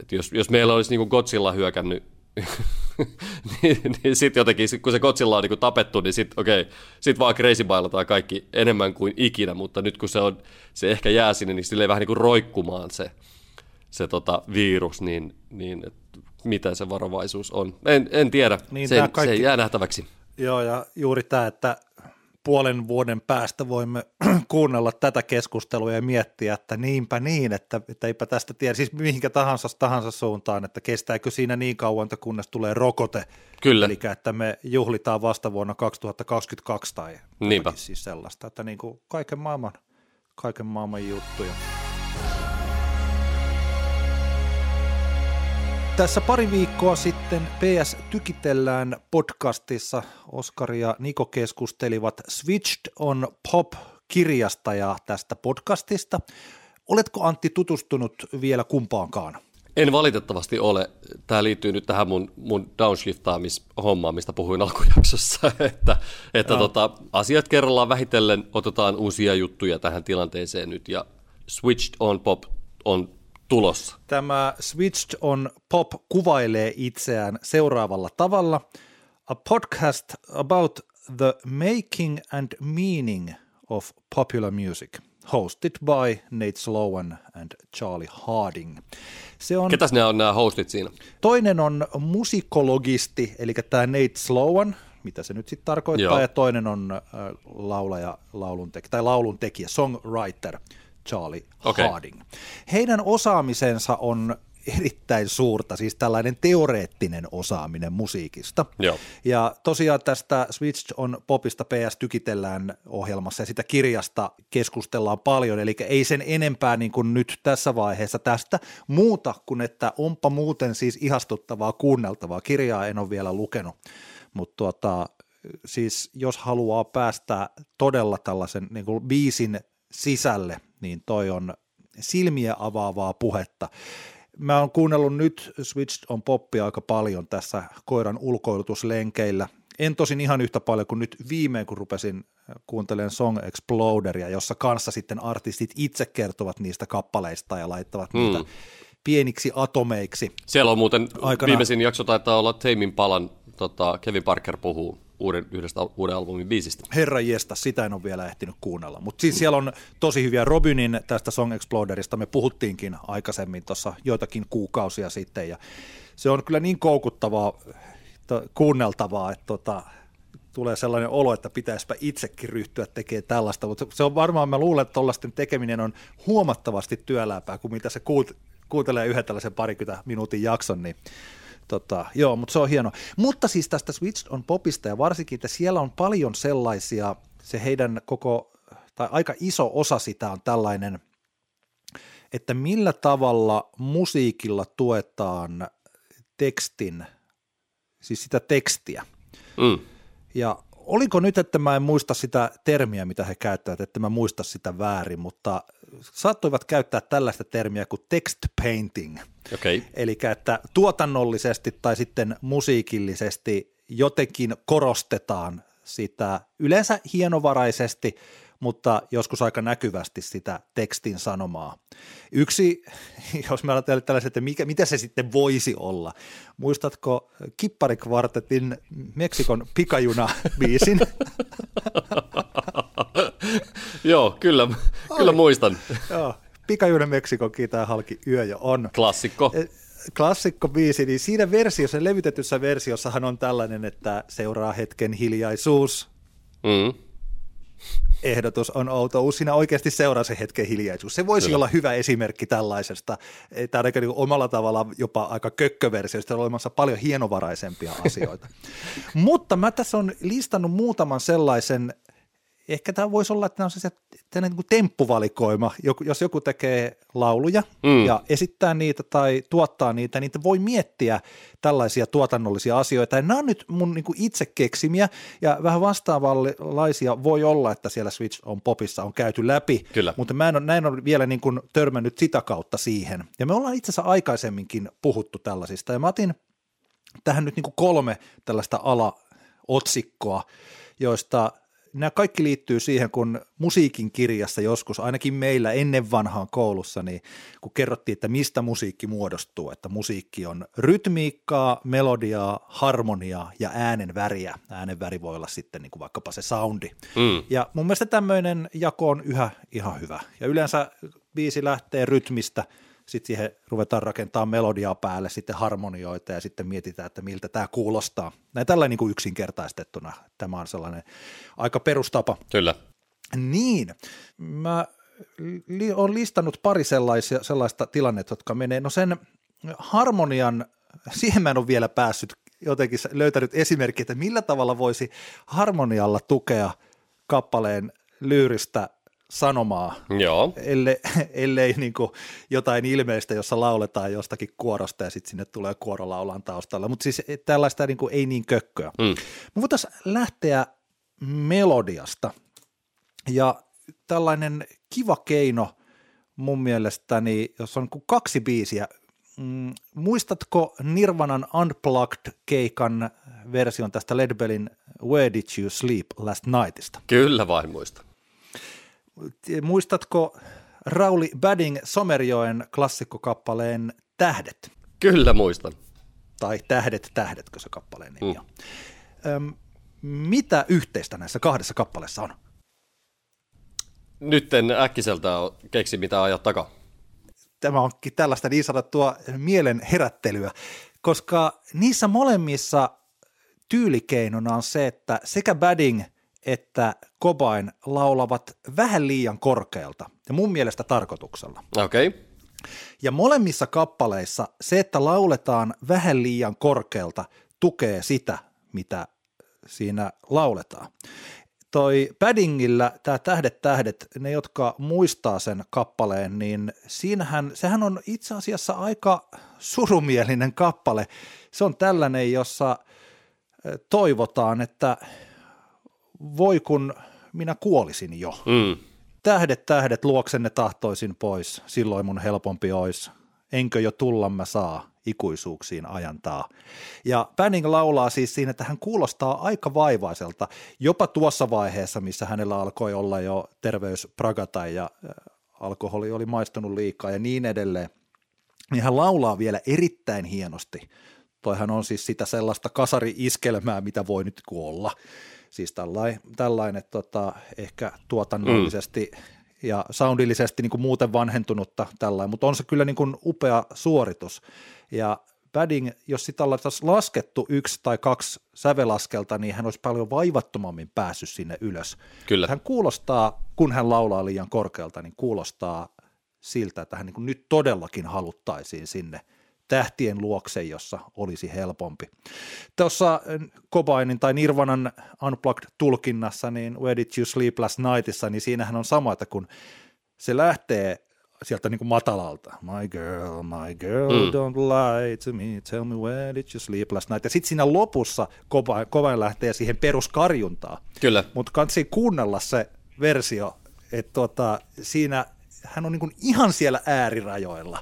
että jos, jos meillä olisi niin Godzilla hyökännyt, niin, niin sitten jotenkin, kun se Godzilla on niin tapettu, niin sitten okei, okay, sitten vaan crazy bailataan kaikki enemmän kuin ikinä, mutta nyt kun se, on, se ehkä jää sinne, niin sille vähän niin kuin roikkumaan se, se tota, virus, niin, niin et mitä se varovaisuus on. En, en tiedä, niin se, kaikki... se jää nähtäväksi. Joo, ja juuri tämä, että puolen vuoden päästä voimme kuunnella tätä keskustelua ja miettiä, että niinpä niin, että, että eipä tästä tiedä, siis mihinkä tahansa, tahansa suuntaan, että kestääkö siinä niin kauan, että kunnes tulee rokote. Kyllä. Eli että me juhlitaan vasta vuonna 2022 tai siis sellaista, että niin kuin kaiken maailman, kaiken maailman juttuja. Tässä pari viikkoa sitten PS Tykitellään podcastissa Oskar ja Niko keskustelivat Switched on Pop-kirjasta ja tästä podcastista. Oletko Antti tutustunut vielä kumpaankaan? En valitettavasti ole. Tämä liittyy nyt tähän mun, mun downshiftaamishommaan, mistä puhuin alkujaksossa, että, että tota, asiat kerrallaan vähitellen otetaan uusia juttuja tähän tilanteeseen nyt ja Switched on Pop on tulossa. Tämä Switched on Pop kuvailee itseään seuraavalla tavalla. A podcast about the making and meaning of popular music. Hosted by Nate Sloan and Charlie Harding. Se on, Ketäs nämä on nämä hostit siinä? Toinen on musikologisti, eli tämä Nate Sloan, mitä se nyt sitten tarkoittaa, Joo. ja toinen on äh, laulaja, laulun tai laulun tekijä, songwriter Charlie okay. Harding. Heidän osaamisensa on erittäin suurta, siis tällainen teoreettinen osaaminen musiikista. Joo. Ja tosiaan tästä Switch on popista PS tykitellään ohjelmassa ja sitä kirjasta keskustellaan paljon, eli ei sen enempää niin kuin nyt tässä vaiheessa tästä muuta kuin, että onpa muuten siis ihastuttavaa kuunneltavaa. Kirjaa en ole vielä lukenut, mutta tuota, siis jos haluaa päästä todella tällaisen niin kuin biisin sisälle, niin toi on silmiä avaavaa puhetta. Mä oon kuunnellut nyt Switched on poppia aika paljon tässä koiran ulkoilutuslenkeillä. En tosin ihan yhtä paljon kuin nyt viimein, kun rupesin kuuntelemaan Song Exploderia, jossa kanssa sitten artistit itse kertovat niistä kappaleista ja laittavat hmm. niitä pieniksi atomeiksi. Siellä on muuten, Aikana... viimeisin jakso taitaa olla Teimin palan, tota, Kevin Parker puhuu uuden, yhdestä uuden albumin biisistä. Herra jesta, sitä en ole vielä ehtinyt kuunnella. Mutta siis siellä on tosi hyviä Robinin tästä Song Exploderista, me puhuttiinkin aikaisemmin tuossa joitakin kuukausia sitten, ja se on kyllä niin koukuttavaa kuunneltavaa, että tota, tulee sellainen olo, että pitäisipä itsekin ryhtyä tekemään tällaista, mutta se on varmaan, mä luulen, että tuollaisten tekeminen on huomattavasti työlämpää kuin mitä se kuut, kuuntelee yhden tällaisen parikymmentä minuutin jakson, niin Tota, joo, mutta se on hieno. Mutta siis tästä Switched on popista ja varsinkin, että siellä on paljon sellaisia, se heidän koko, tai aika iso osa sitä on tällainen, että millä tavalla musiikilla tuetaan tekstin, siis sitä tekstiä. Mm. Ja oliko nyt, että mä en muista sitä termiä, mitä he käyttävät, että mä muista sitä väärin, mutta saattoivat käyttää tällaista termiä kuin text painting. Okay. Eli että tuotannollisesti tai sitten musiikillisesti jotenkin korostetaan sitä yleensä hienovaraisesti, mutta joskus aika näkyvästi sitä tekstin sanomaa. Yksi, jos me ajatellaan tällaisen, että mikä, mitä se sitten voisi olla. Muistatko Kipparikvartetin Meksikon pikajuna-biisin? Joo, kyllä, kyllä muistan. Joo, Pikajuna Meksikon kiitää halki yö jo on. Klassikko. E, klassikko biisi, niin siinä versiossa, levytetyssä versiossahan on tällainen, että seuraa hetken hiljaisuus. Mm ehdotus on outo. Siinä oikeasti seuraa se hetken hiljaisuus. Se voisi Kyllä. olla hyvä esimerkki tällaisesta. Tämä on niin omalla tavalla jopa aika kökköversioista, on olemassa paljon hienovaraisempia asioita. Mutta mä tässä on listannut muutaman sellaisen ehkä tämä voisi olla, että tämä on se, niin kuin temppuvalikoima, jos joku tekee lauluja mm. ja esittää niitä tai tuottaa niitä, niin voi miettiä tällaisia tuotannollisia asioita. Ja nämä on nyt mun niin kuin itse keksimiä ja vähän vastaavanlaisia voi olla, että siellä Switch on popissa on käyty läpi, Kyllä. mutta mä en ole, näin ole vielä niin kuin törmännyt sitä kautta siihen. Ja me ollaan itse asiassa aikaisemminkin puhuttu tällaisista ja mä otin tähän nyt niin kuin kolme tällaista ala-otsikkoa, joista – nämä kaikki liittyy siihen, kun musiikin kirjassa joskus, ainakin meillä ennen vanhaan koulussa, niin kun kerrottiin, että mistä musiikki muodostuu, että musiikki on rytmiikkaa, melodiaa, harmoniaa ja äänen väriä. Äänen väri voi olla sitten niin kuin vaikkapa se soundi. Mm. Ja mun mielestä tämmöinen jako on yhä ihan hyvä. Ja yleensä biisi lähtee rytmistä – sitten siihen ruvetaan rakentamaan melodiaa päälle, sitten harmonioita ja sitten mietitään, että miltä tämä kuulostaa. Näin tällä niin kuin yksinkertaistettuna tämä on sellainen aika perustapa. Kyllä. Niin, mä li- olen listannut pari sellaisia, sellaista tilannetta, jotka menee, no sen harmonian, siihen mä en ole vielä päässyt jotenkin löytänyt esimerkki, että millä tavalla voisi harmonialla tukea kappaleen lyyristä sanomaa, Joo. ellei, ellei niin kuin jotain ilmeistä, jossa lauletaan jostakin kuorosta ja sitten sinne tulee kuorolaulan taustalla. Mutta siis tällaista niin kuin ei niin kökköä. Mm. Me voitaisiin lähteä melodiasta ja tällainen kiva keino mun mielestäni, jos on kaksi biisiä, mm, muistatko Nirvanan Unplugged-keikan version tästä Ledbellin Where Did You Sleep Last Nightista? Kyllä vain muista muistatko Rauli Badding Somerjoen klassikkokappaleen Tähdet? Kyllä muistan. Tai Tähdet, tähdetkö se kappaleen nimi on? Mm. Öm, mitä yhteistä näissä kahdessa kappaleessa on? Nyt en äkkiseltä keksi mitä ajaa takaa. Tämä onkin tällaista niin sanottua mielen herättelyä, koska niissä molemmissa tyylikeinona on se, että sekä Badding että Cobain laulavat vähän liian korkealta ja mun mielestä tarkoituksella. Okei. Okay. Ja molemmissa kappaleissa se, että lauletaan vähän liian korkealta, tukee sitä, mitä siinä lauletaan. Toi Paddingillä, tämä Tähdet tähdet, ne jotka muistaa sen kappaleen, niin siinähän, sehän on itse asiassa aika surumielinen kappale. Se on tällainen, jossa toivotaan, että voi kun minä kuolisin jo. Mm. Tähdet, tähdet, luoksenne tahtoisin pois, silloin mun helpompi ois. Enkö jo tulla mä saa, ikuisuuksiin ajantaa. Ja Banning laulaa siis siinä, että hän kuulostaa aika vaivaiselta, jopa tuossa vaiheessa, missä hänellä alkoi olla jo terveys pragata ja alkoholi oli maistunut liikaa ja niin edelleen. Niin hän laulaa vielä erittäin hienosti. Toihan on siis sitä sellaista kasari-iskelmää, mitä voi nyt olla. Siis tällainen, tällainen tota, ehkä tuotannollisesti mm. ja soundillisesti niin kuin muuten vanhentunutta tällainen, mutta on se kyllä niin kuin upea suoritus. Ja Padding, jos sitä oltaisiin laskettu yksi tai kaksi sävelaskelta, niin hän olisi paljon vaivattomammin päässyt sinne ylös. Kyllä. Hän kuulostaa, kun hän laulaa liian korkealta, niin kuulostaa siltä, että hän niin nyt todellakin haluttaisiin sinne – tähtien luokse, jossa olisi helpompi. Tuossa Cobainin tai Nirvanan Unplugged-tulkinnassa, niin Where Did You Sleep Last Nightissa, niin siinähän on sama, että kun se lähtee sieltä niin kuin matalalta, my girl, my girl, mm. don't lie to me, tell me where did you sleep last night, ja sitten siinä lopussa Cobain, Cobain lähtee siihen peruskarjuntaan. Kyllä. Mutta kannattaa kuunnella se versio, että tota, siinä hän on niin kuin ihan siellä äärirajoilla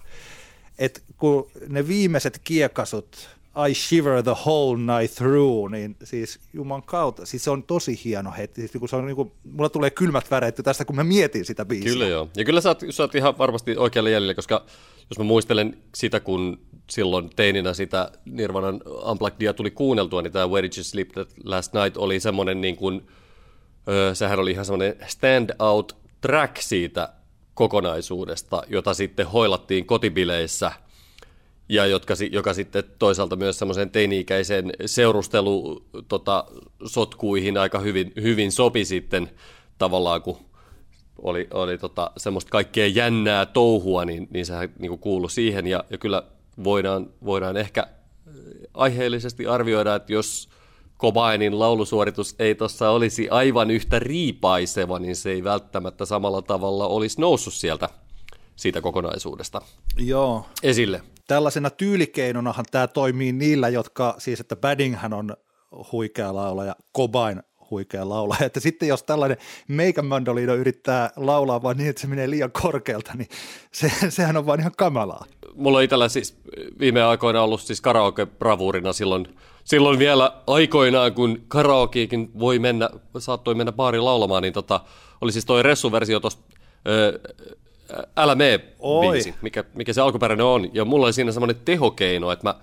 että kun ne viimeiset kiekasut, I shiver the whole night through, niin siis juman kautta, siis se on tosi hieno hetki, siis kun se on niin kuin, mulla tulee kylmät väreet tästä, kun mä mietin sitä biisiä. Kyllä joo, ja kyllä sä oot, sä oot ihan varmasti oikealle jäljellä, koska jos mä muistelen sitä, kun silloin teininä sitä Nirvanan Unplugged tuli kuunneltua, niin tämä Where Did You Sleep Last Night oli semmoinen niin kuin, öö, sehän oli ihan semmoinen stand out track siitä kokonaisuudesta, jota sitten hoilattiin kotibileissä ja jotka, joka sitten toisaalta myös semmoisen teini-ikäisen seurustelu tota, sotkuihin aika hyvin, hyvin sopi sitten tavallaan, kun oli, oli tota, semmoista kaikkea jännää touhua, niin, niin sehän niin kuului siihen. Ja, ja kyllä voidaan, voidaan ehkä aiheellisesti arvioida, että jos Kobainin laulusuoritus ei tuossa olisi aivan yhtä riipaiseva, niin se ei välttämättä samalla tavalla olisi noussut sieltä siitä kokonaisuudesta Joo. esille. Tällaisena tyylikeinonahan tämä toimii niillä, jotka, siis että Baddinghän on huikea laulaja, Cobain huikea laulaja, että sitten jos tällainen meikän mandoliino yrittää laulaa vaan niin, että se menee liian korkealta, niin se, sehän on vaan ihan kamalaa. Mulla on itsellä siis viime aikoina ollut siis karaoke-bravuurina silloin – silloin vielä aikoinaan, kun karaokeekin voi mennä, saattoi mennä baariin laulamaan, niin tota, oli siis toi Ressu-versio tuosta Älä mee biisi, mikä, mikä se alkuperäinen on. Ja mulla oli siinä semmoinen tehokeino, että mä,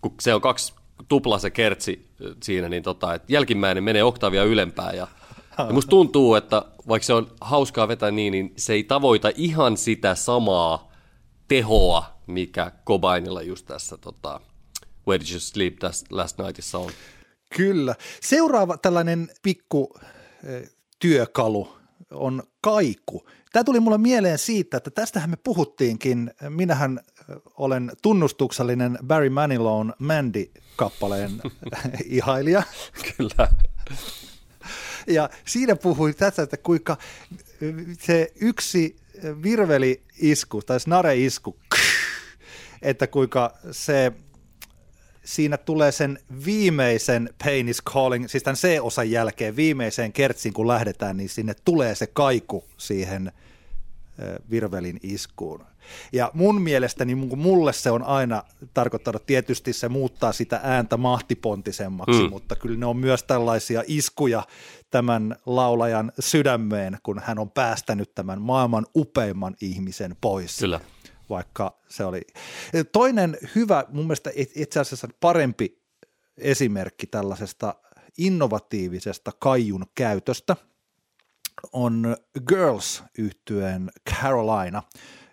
kun se on kaksi tupla se kertsi siinä, niin tota, että jälkimmäinen menee oktavia ylempää. Ja, ja musta tuntuu, että vaikka se on hauskaa vetää niin, niin se ei tavoita ihan sitä samaa tehoa, mikä Cobainilla just tässä tota, Where Did You Sleep Last Nightissa on. Kyllä. Seuraava tällainen pikku eh, työkalu on kaiku. Tämä tuli mulle mieleen siitä, että tästähän me puhuttiinkin. Minähän eh, olen tunnustuksellinen Barry Manilow'n Mandy-kappaleen ihailija. Kyllä. Ja siinä puhuin tästä, että kuinka se yksi virveli-isku tai snare-isku, että kuinka se siinä tulee sen viimeisen Pain is Calling, siis tämän C-osan jälkeen viimeiseen kertsiin kun lähdetään, niin sinne tulee se kaiku siihen virvelin iskuun. Ja mun mielestäni niin mulle se on aina tarkoittanut, tietysti se muuttaa sitä ääntä mahtipontisemmaksi, mm. mutta kyllä ne on myös tällaisia iskuja tämän laulajan sydämeen, kun hän on päästänyt tämän maailman upeimman ihmisen pois. Kyllä. Vaikka se oli. Toinen hyvä, mun mielestä itse asiassa parempi esimerkki tällaisesta innovatiivisesta kaijun käytöstä on Girls yhtyeen Carolina,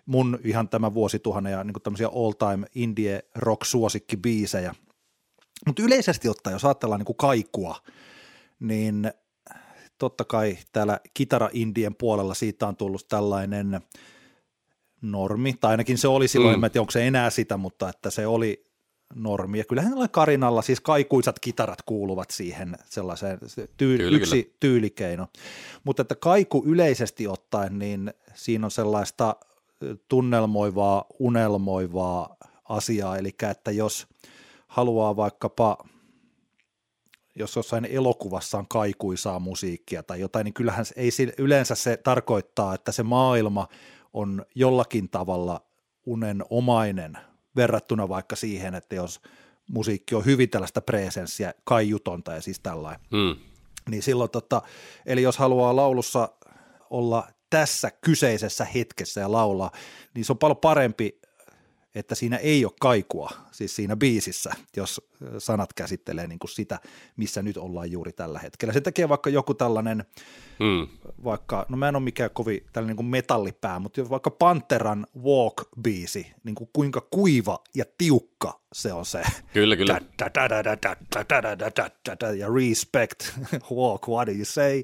mun ihan tämä vuosituhannen ja niin tämmöisiä all-time indie rock suosikkibiisejä. Mutta yleisesti ottaen, jos ajatellaan niin kaikua, niin totta kai täällä kitara-indien puolella siitä on tullut tällainen normi, tai ainakin se oli silloin, mm. en tiedä onko se enää sitä, mutta että se oli normi. Ja kyllähän Karinalla siis kaikuisat kitarat kuuluvat siihen sellaiseen tyy- kyllä, yksi kyllä. tyylikeino. Mutta että kaiku yleisesti ottaen, niin siinä on sellaista tunnelmoivaa, unelmoivaa asiaa, eli että jos haluaa vaikkapa jos jossain elokuvassa on kaikuisaa musiikkia tai jotain, niin kyllähän ei yleensä se tarkoittaa, että se maailma on jollakin tavalla unenomainen verrattuna vaikka siihen, että jos musiikki on hyvin tällaista presenssiä, kaiutonta ja siis tällainen. Mm. Niin silloin, tota, eli jos haluaa laulussa olla tässä kyseisessä hetkessä ja laulaa, niin se on paljon parempi että siinä ei ole kaikua, siis siinä biisissä, jos sanat käsittelee niin kuin sitä, missä nyt ollaan juuri tällä hetkellä. Sen takia vaikka joku tällainen, mm. vaikka, no mä en ole mikään kovin tällainen niin kuin metallipää, mutta vaikka Panteran Walk-biisi, niin kuin kuinka kuiva ja tiukka se on se. Kyllä, kyllä. Ja respect, walk, what do you say?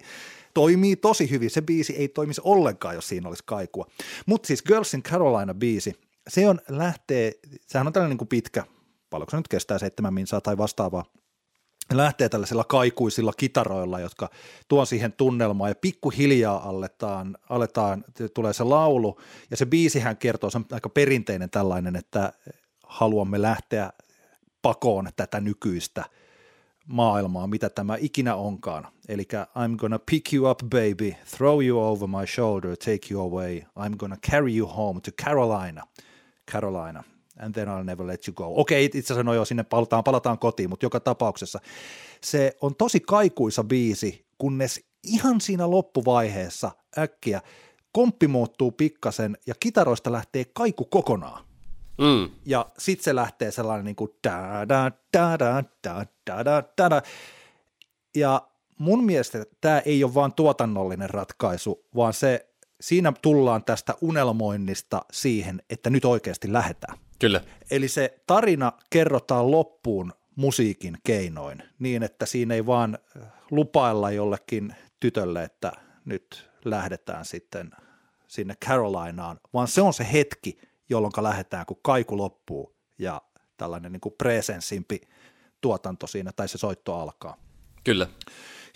Toimii tosi hyvin. Se biisi ei toimisi ollenkaan, jos siinä olisi kaikua. Mutta siis Girls in Carolina biisi, se on lähtee, sehän on tällainen niin kuin pitkä, paljonko se nyt kestää seitsemän minsaa tai vastaavaa, lähtee tällaisilla kaikuisilla kitaroilla, jotka tuon siihen tunnelmaan ja pikkuhiljaa aletaan, aletaan, tulee se laulu ja se biisihän kertoo, se on aika perinteinen tällainen, että haluamme lähteä pakoon tätä nykyistä maailmaa, mitä tämä ikinä onkaan. Eli I'm gonna pick you up baby, throw you over my shoulder, take you away, I'm gonna carry you home to Carolina – Carolina, and then I'll never let you go. Okei, itse asiassa no joo, sinne palataan, palataan kotiin, mutta joka tapauksessa se on tosi kaikuisa biisi, kunnes ihan siinä loppuvaiheessa äkkiä komppi muuttuu pikkasen ja kitaroista lähtee kaiku kokonaan. Mm. Ja sitten se lähtee sellainen niin kuin da da da da da da da da da. Ja mun mielestä tämä ei ole vain tuotannollinen ratkaisu, vaan se siinä tullaan tästä unelmoinnista siihen, että nyt oikeasti lähdetään. Kyllä. Eli se tarina kerrotaan loppuun musiikin keinoin, niin että siinä ei vaan lupailla jollekin tytölle, että nyt lähdetään sitten sinne Carolinaan, vaan se on se hetki, jolloin lähdetään, kun kaiku loppuu ja tällainen niin kuin presensimpi tuotanto siinä, tai se soitto alkaa. Kyllä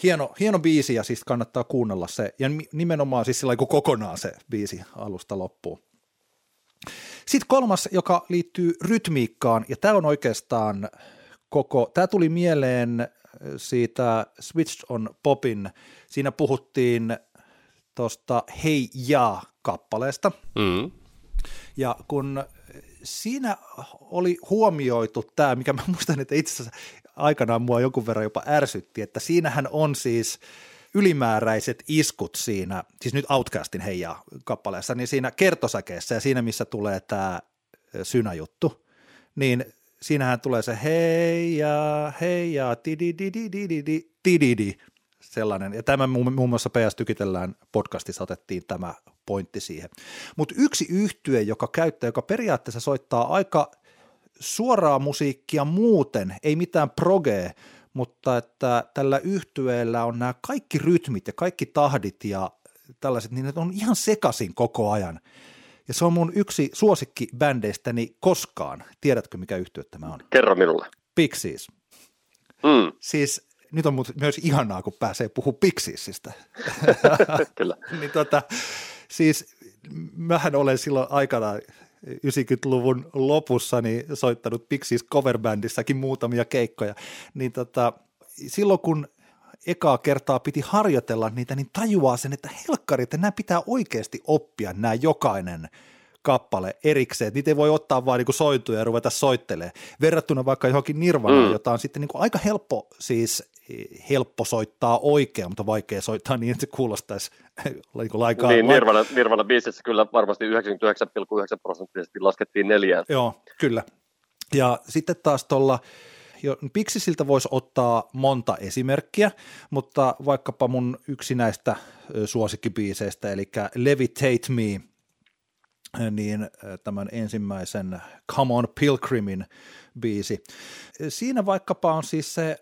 hieno, hieno biisi ja siis kannattaa kuunnella se, ja nimenomaan siis sillä kokonaan se biisi alusta loppuun. Sitten kolmas, joka liittyy rytmiikkaan, ja tämä on oikeastaan koko, tämä tuli mieleen siitä Switched on Popin, siinä puhuttiin tuosta Hei ja kappaleesta, mm. ja kun siinä oli huomioitu tämä, mikä mä muistan, että itse asiassa aikanaan mua jonkun verran jopa ärsytti, että siinähän on siis ylimääräiset iskut siinä, siis nyt Outcastin heija kappaleessa, niin siinä kertosäkeessä ja siinä, missä tulee tämä synäjuttu, niin siinähän tulee se heija, heija, tidididididi, tididi, sellainen. Ja tämä muun muassa PS Tykitellään podcastissa otettiin tämä pointti siihen. Mutta yksi yhtye, joka käyttää, joka periaatteessa soittaa aika – suoraa musiikkia muuten, ei mitään progee, mutta että tällä yhtyeellä on nämä kaikki rytmit ja kaikki tahdit ja tällaiset, niin ne on ihan sekasin koko ajan. Ja se on mun yksi suosikki bändeistäni koskaan. Tiedätkö, mikä yhtye tämä on? Kerro minulle. Pixies. Mm. Siis nyt on myös ihanaa, kun pääsee puhumaan Pixiesistä. Kyllä. niin tota, siis mähän olen silloin aikanaan 90-luvun lopussa niin soittanut Pixies coverbandissakin muutamia keikkoja, niin tota, silloin kun ekaa kertaa piti harjoitella niitä, niin tajuaa sen, että helkkari, että nämä pitää oikeasti oppia nämä jokainen kappale erikseen, niitä ei voi ottaa vaan niin sointuja ja ruveta soittelemaan, verrattuna vaikka johonkin Nirvanaan, mm. jota on sitten niin kuin aika helppo siis helppo soittaa oikein, mutta vaikea soittaa niin, että se kuulostaisi niin kuin laikaa. Niin, Nirvana, Nirvana biisissä kyllä varmasti 99,9 prosenttisesti laskettiin neljään. Joo, kyllä. Ja sitten taas tuolla Pixisiltä voisi ottaa monta esimerkkiä, mutta vaikkapa mun yksi näistä suosikkibiiseistä, eli Levitate Me, niin tämän ensimmäisen Come on Pilgrimin biisi. Siinä vaikkapa on siis se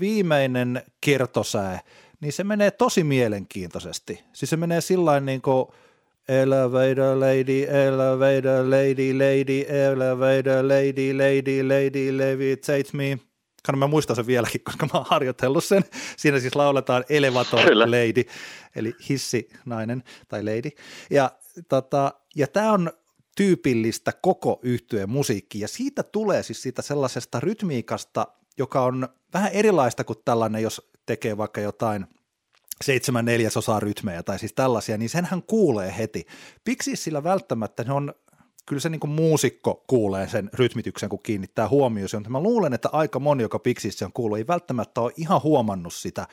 viimeinen kertosää, niin se menee tosi mielenkiintoisesti. Siis se menee sillä niin kuin Elevator lady, elevator lady, lady, elevator lady, lady, lady, levitate me. Kann mä muistan sen vieläkin, koska mä oon harjoitellut sen. Siinä siis lauletaan elevator Kyllä. lady, eli hissi nainen tai lady. Ja, tota, ja tämä on tyypillistä koko yhtyeen musiikki, ja siitä tulee siis siitä sellaisesta rytmiikasta, joka on vähän erilaista kuin tällainen, jos tekee vaikka jotain seitsemän neljäsosaa rytmejä tai siis tällaisia, niin senhän kuulee heti. sillä välttämättä ne on, kyllä se niin kuin muusikko kuulee sen rytmityksen, kun kiinnittää huomioon. Mutta mä luulen, että aika moni, joka Pixissä on kuullut, ei välttämättä ole ihan huomannut sitä,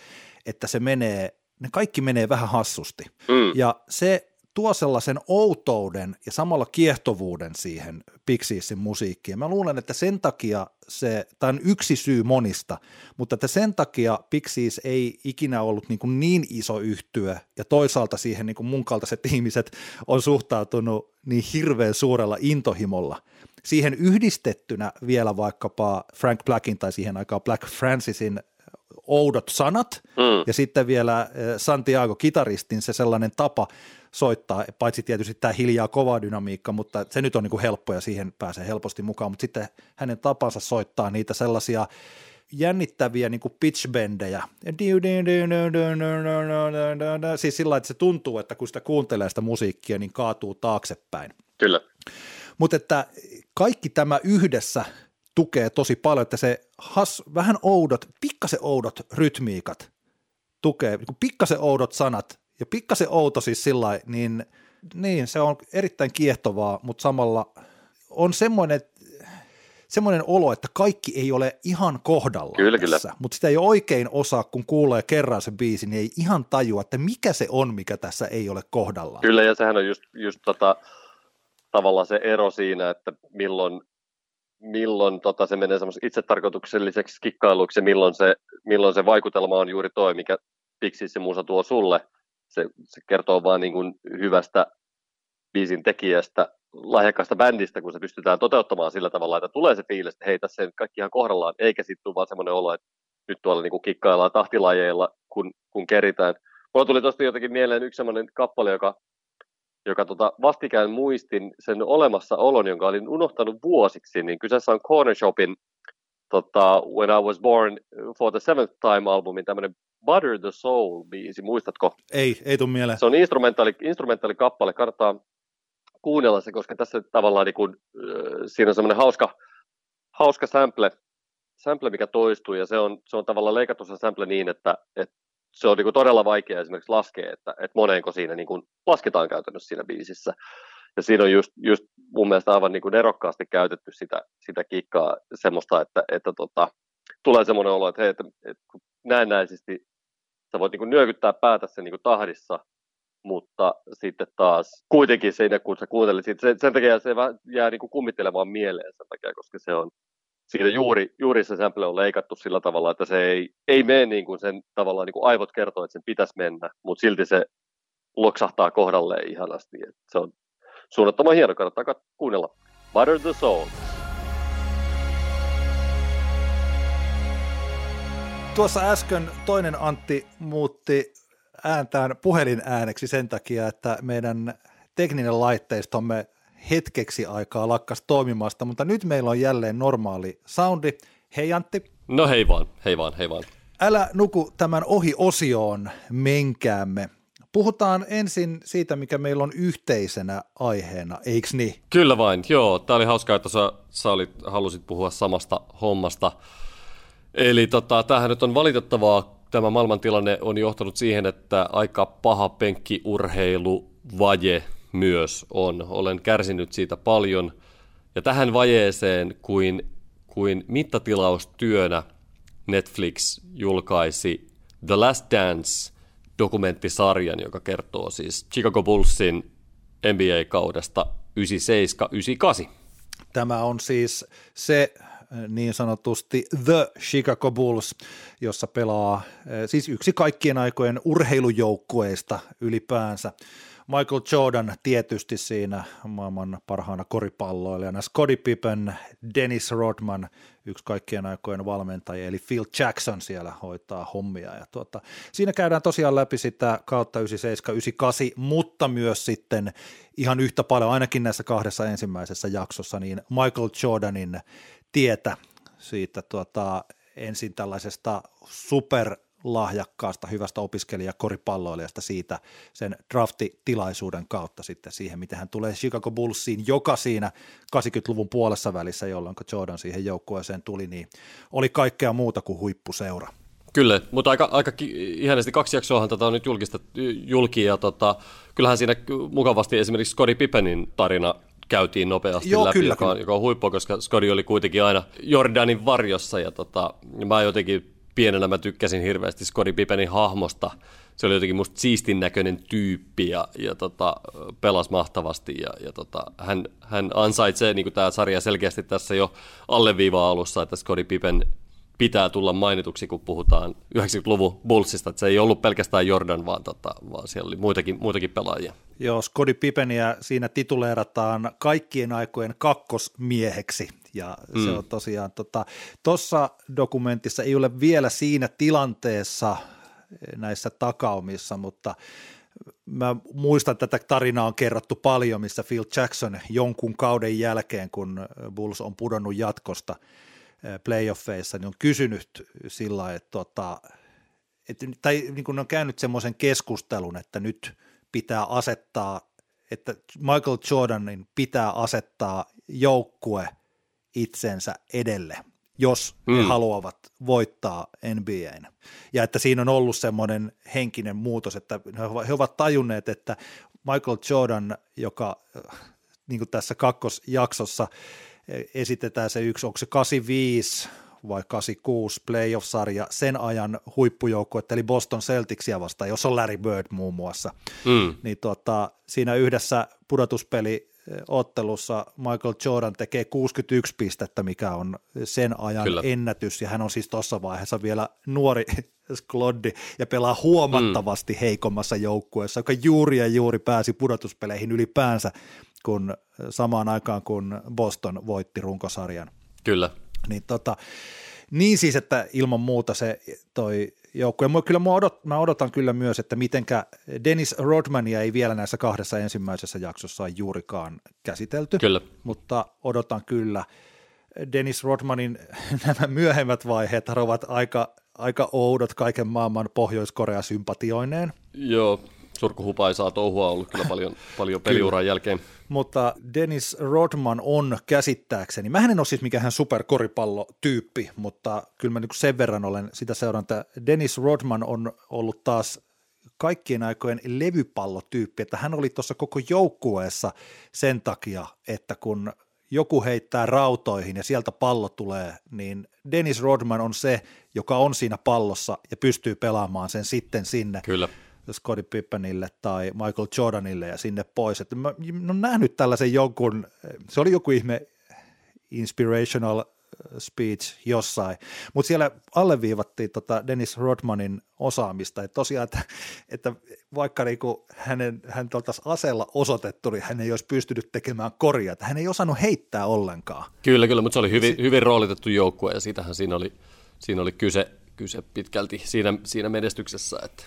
että se menee, ne kaikki menee vähän hassusti. Mm. Ja se tuo sellaisen outouden ja samalla kiehtovuuden siihen Pixiesin musiikkiin. Mä luulen, että sen takia se, tämä on yksi syy monista, mutta että sen takia Pixies ei ikinä ollut niin, kuin niin iso yhtyö ja toisaalta siihen niin kuin mun kaltaiset ihmiset on suhtautunut niin hirveän suurella intohimolla. Siihen yhdistettynä vielä vaikkapa Frank Blackin tai siihen aikaan Black Francisin oudot sanat mm. ja sitten vielä eh, Santiago kitaristin se sellainen tapa soittaa, paitsi tietysti tämä hiljaa kova dynamiikka, mutta se nyt on niin kuin helppo ja siihen pääsee helposti mukaan, mutta sitten hänen tapansa soittaa niitä sellaisia jännittäviä niin kuin pitchbendejä, siis sillä että se tuntuu, että kun sitä kuuntelee sitä musiikkia, niin kaatuu taaksepäin. Kyllä. Mutta että kaikki tämä yhdessä tukee tosi paljon, että se has, vähän oudot, pikkasen oudot rytmiikat tukee, niin pikkasen oudot sanat ja pikkasen outo siis sillä niin, niin se on erittäin kiehtovaa, mutta samalla on semmoinen, semmoinen olo, että kaikki ei ole ihan kohdalla kyllä, tässä, kyllä. mutta sitä ei oikein osaa, kun kuulee kerran se biisi, niin ei ihan tajua, että mikä se on, mikä tässä ei ole kohdalla. Kyllä, ja sehän on just, just tota, tavallaan se ero siinä, että milloin milloin tota, se menee itsetarkoitukselliseksi kikkailuksi ja milloin se, milloin se vaikutelma on juuri toi, mikä Pixies se musa tuo sulle. Se, se kertoo vain niin kuin hyvästä biisin tekijästä, lahjakkaasta bändistä, kun se pystytään toteuttamaan sillä tavalla, että tulee se fiilis, että hei, tässä kaikki ihan kohdallaan, eikä sitten tule vaan semmoinen olo, että nyt tuolla niin kuin kikkaillaan tahtilajeilla, kun, kun keritään. Mulla tuli tuosta jotenkin mieleen yksi semmoinen kappale, joka joka tota, vastikään muistin sen olemassaolon, jonka olin unohtanut vuosiksi, niin kyseessä on Corner Shopin tota, When I Was Born for the Seventh Time-albumin tämmöinen Butter the Soul-biisi, muistatko? Ei, ei tule mieleen. Se on instrumentaali, instrumentaali kappale, kannattaa kuunnella se, koska tässä tavallaan niin kun, äh, siinä on semmoinen hauska, hauska sample, sample, mikä toistuu, ja se on, se on tavallaan leikattu se sample niin, että, että se on niin kuin todella vaikea esimerkiksi laskea, että, että moneenko siinä niin kuin lasketaan käytännössä siinä biisissä. Ja siinä on just, just mun mielestä aivan niin kuin nerokkaasti käytetty sitä, sitä kikkaa semmoista, että, että tota, tulee semmoinen olo, että, hei, että, että näennäisesti sä voit niin nyökyttää päätä sen niin tahdissa, mutta sitten taas kuitenkin siinä, kun sä kuuntelit, sen, sen takia se jää niin kummittelemaan mieleen sen takia, koska se on, siitä juuri, juuri se sample on leikattu sillä tavalla, että se ei, ei mene niin kuin sen tavallaan niin kuin aivot kertoo, että sen pitäisi mennä, mutta silti se loksahtaa kohdalleen ihanasti. Et se on suunnattoman hieno, kannattaa kuunnella. Butter the Soul. Tuossa äsken toinen Antti muutti ääntään puhelinääneksi sen takia, että meidän tekninen laitteistomme hetkeksi aikaa lakkas toimimasta, mutta nyt meillä on jälleen normaali soundi. Hei Antti. No hei vaan, hei vaan, hei vaan. Älä nuku tämän ohi osioon, menkäämme. Puhutaan ensin siitä, mikä meillä on yhteisenä aiheena, eikö niin? Kyllä vain, joo. Tämä oli hauskaa, että sä, sä olit, halusit puhua samasta hommasta. Eli tota, tämähän nyt on valitettavaa tämä maailmantilanne on johtanut siihen, että aika paha penkkiurheiluvaje myös on. Olen kärsinyt siitä paljon. Ja tähän vajeeseen kuin, kuin mittatilaustyönä Netflix julkaisi The Last Dance dokumenttisarjan, joka kertoo siis Chicago Bullsin NBA-kaudesta 97-98. Tämä on siis se niin sanotusti The Chicago Bulls, jossa pelaa siis yksi kaikkien aikojen urheilujoukkueista ylipäänsä. Michael Jordan tietysti siinä maailman parhaana koripalloilijana, Scottie Pippen, Dennis Rodman, yksi kaikkien aikojen valmentaja, eli Phil Jackson siellä hoitaa hommia. Ja tuota, siinä käydään tosiaan läpi sitä kautta 97-98, mutta myös sitten ihan yhtä paljon, ainakin näissä kahdessa ensimmäisessä jaksossa, niin Michael Jordanin tietä siitä tuota, ensin tällaisesta super lahjakkaasta, hyvästä opiskelijakoripalloilijasta siitä sen draftitilaisuuden kautta sitten siihen, miten hän tulee Chicago Bullsiin, joka siinä 80-luvun puolessa välissä, jolloin Jordan siihen joukkueeseen tuli, niin oli kaikkea muuta kuin huippuseura. Kyllä, mutta aika, aika ihanasti kaksi jaksoahan tätä on nyt julkista julki, ja tota, kyllähän siinä mukavasti esimerkiksi Scottie Pippenin tarina käytiin nopeasti Joo, läpi, kyllä, joka, on, joka on huippu, koska Scottie oli kuitenkin aina Jordanin varjossa, ja tota, mä jotenkin pienenä mä tykkäsin hirveästi Scottie Pippenin hahmosta. Se oli jotenkin musta siistin näköinen tyyppi ja, ja tota, pelasi mahtavasti. Ja, ja tota, hän, hän ansaitsee, niin kuin tämä sarja selkeästi tässä jo alleviivaa alussa, että Scottie Pippen pitää tulla mainituksi, kun puhutaan 90-luvun Bullsista, että se ei ollut pelkästään Jordan, vaan, tota, vaan siellä oli muitakin, muitakin pelaajia. Joo, Scottie Pippeniä siinä tituleerataan kaikkien aikojen kakkosmieheksi, ja mm. se on tosiaan, tuossa tota, dokumentissa ei ole vielä siinä tilanteessa eh, näissä takaumissa, mutta mä muistan, että tätä tarinaa on kerrottu paljon, missä Phil Jackson jonkun kauden jälkeen, kun Bulls on pudonnut jatkosta playoffeissa, niin on kysynyt sillä että, tota, että tai niin kuin on käynyt semmoisen keskustelun, että nyt pitää asettaa, että Michael Jordanin pitää asettaa joukkue – itsensä edelle, jos mm. he haluavat voittaa NBAn. Ja että siinä on ollut semmoinen henkinen muutos, että he ovat tajunneet, että Michael Jordan, joka äh, niin kuin tässä kakkosjaksossa esitetään se yksi, onko se 85 vai 86 playoff-sarja, sen ajan huippujoukkue, eli Boston Celticsia vastaan, jos on Larry Bird muun muassa, mm. niin tuota, siinä yhdessä pudotuspeli ottelussa Michael Jordan tekee 61 pistettä, mikä on sen ajan Kyllä. ennätys, ja hän on siis tuossa vaiheessa vielä nuori skloddi ja pelaa huomattavasti mm. heikommassa joukkueessa, joka juuri ja juuri pääsi pudotuspeleihin ylipäänsä, kun samaan aikaan kun Boston voitti runkosarjan. Kyllä. Niin, tota, niin siis, että ilman muuta se toi joukkue. Kyllä mä, odot, mä odotan kyllä myös, että mitenkä Dennis Rodmania ei vielä näissä kahdessa ensimmäisessä jaksossa juurikaan käsitelty, kyllä. mutta odotan kyllä. Dennis Rodmanin nämä myöhemmät vaiheet ovat aika, aika oudot kaiken maailman Pohjois-Korea-sympatioineen. Joo, surkuhupaisaa touhua ollut kyllä paljon, paljon peliuran jälkeen. Mutta Dennis Rodman on käsittääkseni, mä en ole siis mikään superkoripallotyyppi, mutta kyllä mä niin sen verran olen sitä seuranta. Dennis Rodman on ollut taas kaikkien aikojen levypallotyyppi, että hän oli tuossa koko joukkueessa sen takia, että kun joku heittää rautoihin ja sieltä pallo tulee, niin Dennis Rodman on se, joka on siinä pallossa ja pystyy pelaamaan sen sitten sinne. Kyllä. Scottie Pippenille tai Michael Jordanille ja sinne pois. Että mä, mä olen nähnyt tällaisen jonkun, se oli joku ihme inspirational äh, speech jossain, mutta siellä alleviivattiin tota Dennis Rodmanin osaamista, että tosiaan, että, että vaikka niinku hänen, hän oltaisiin aseella osoitettu, niin hän ei olisi pystynyt tekemään korjaa, että hän ei osannut heittää ollenkaan. Kyllä, kyllä, mutta se oli hyvin, hyvin roolitettu joukkue ja siitähän siinä oli, siinä oli kyse, kyse pitkälti siinä, siinä menestyksessä, että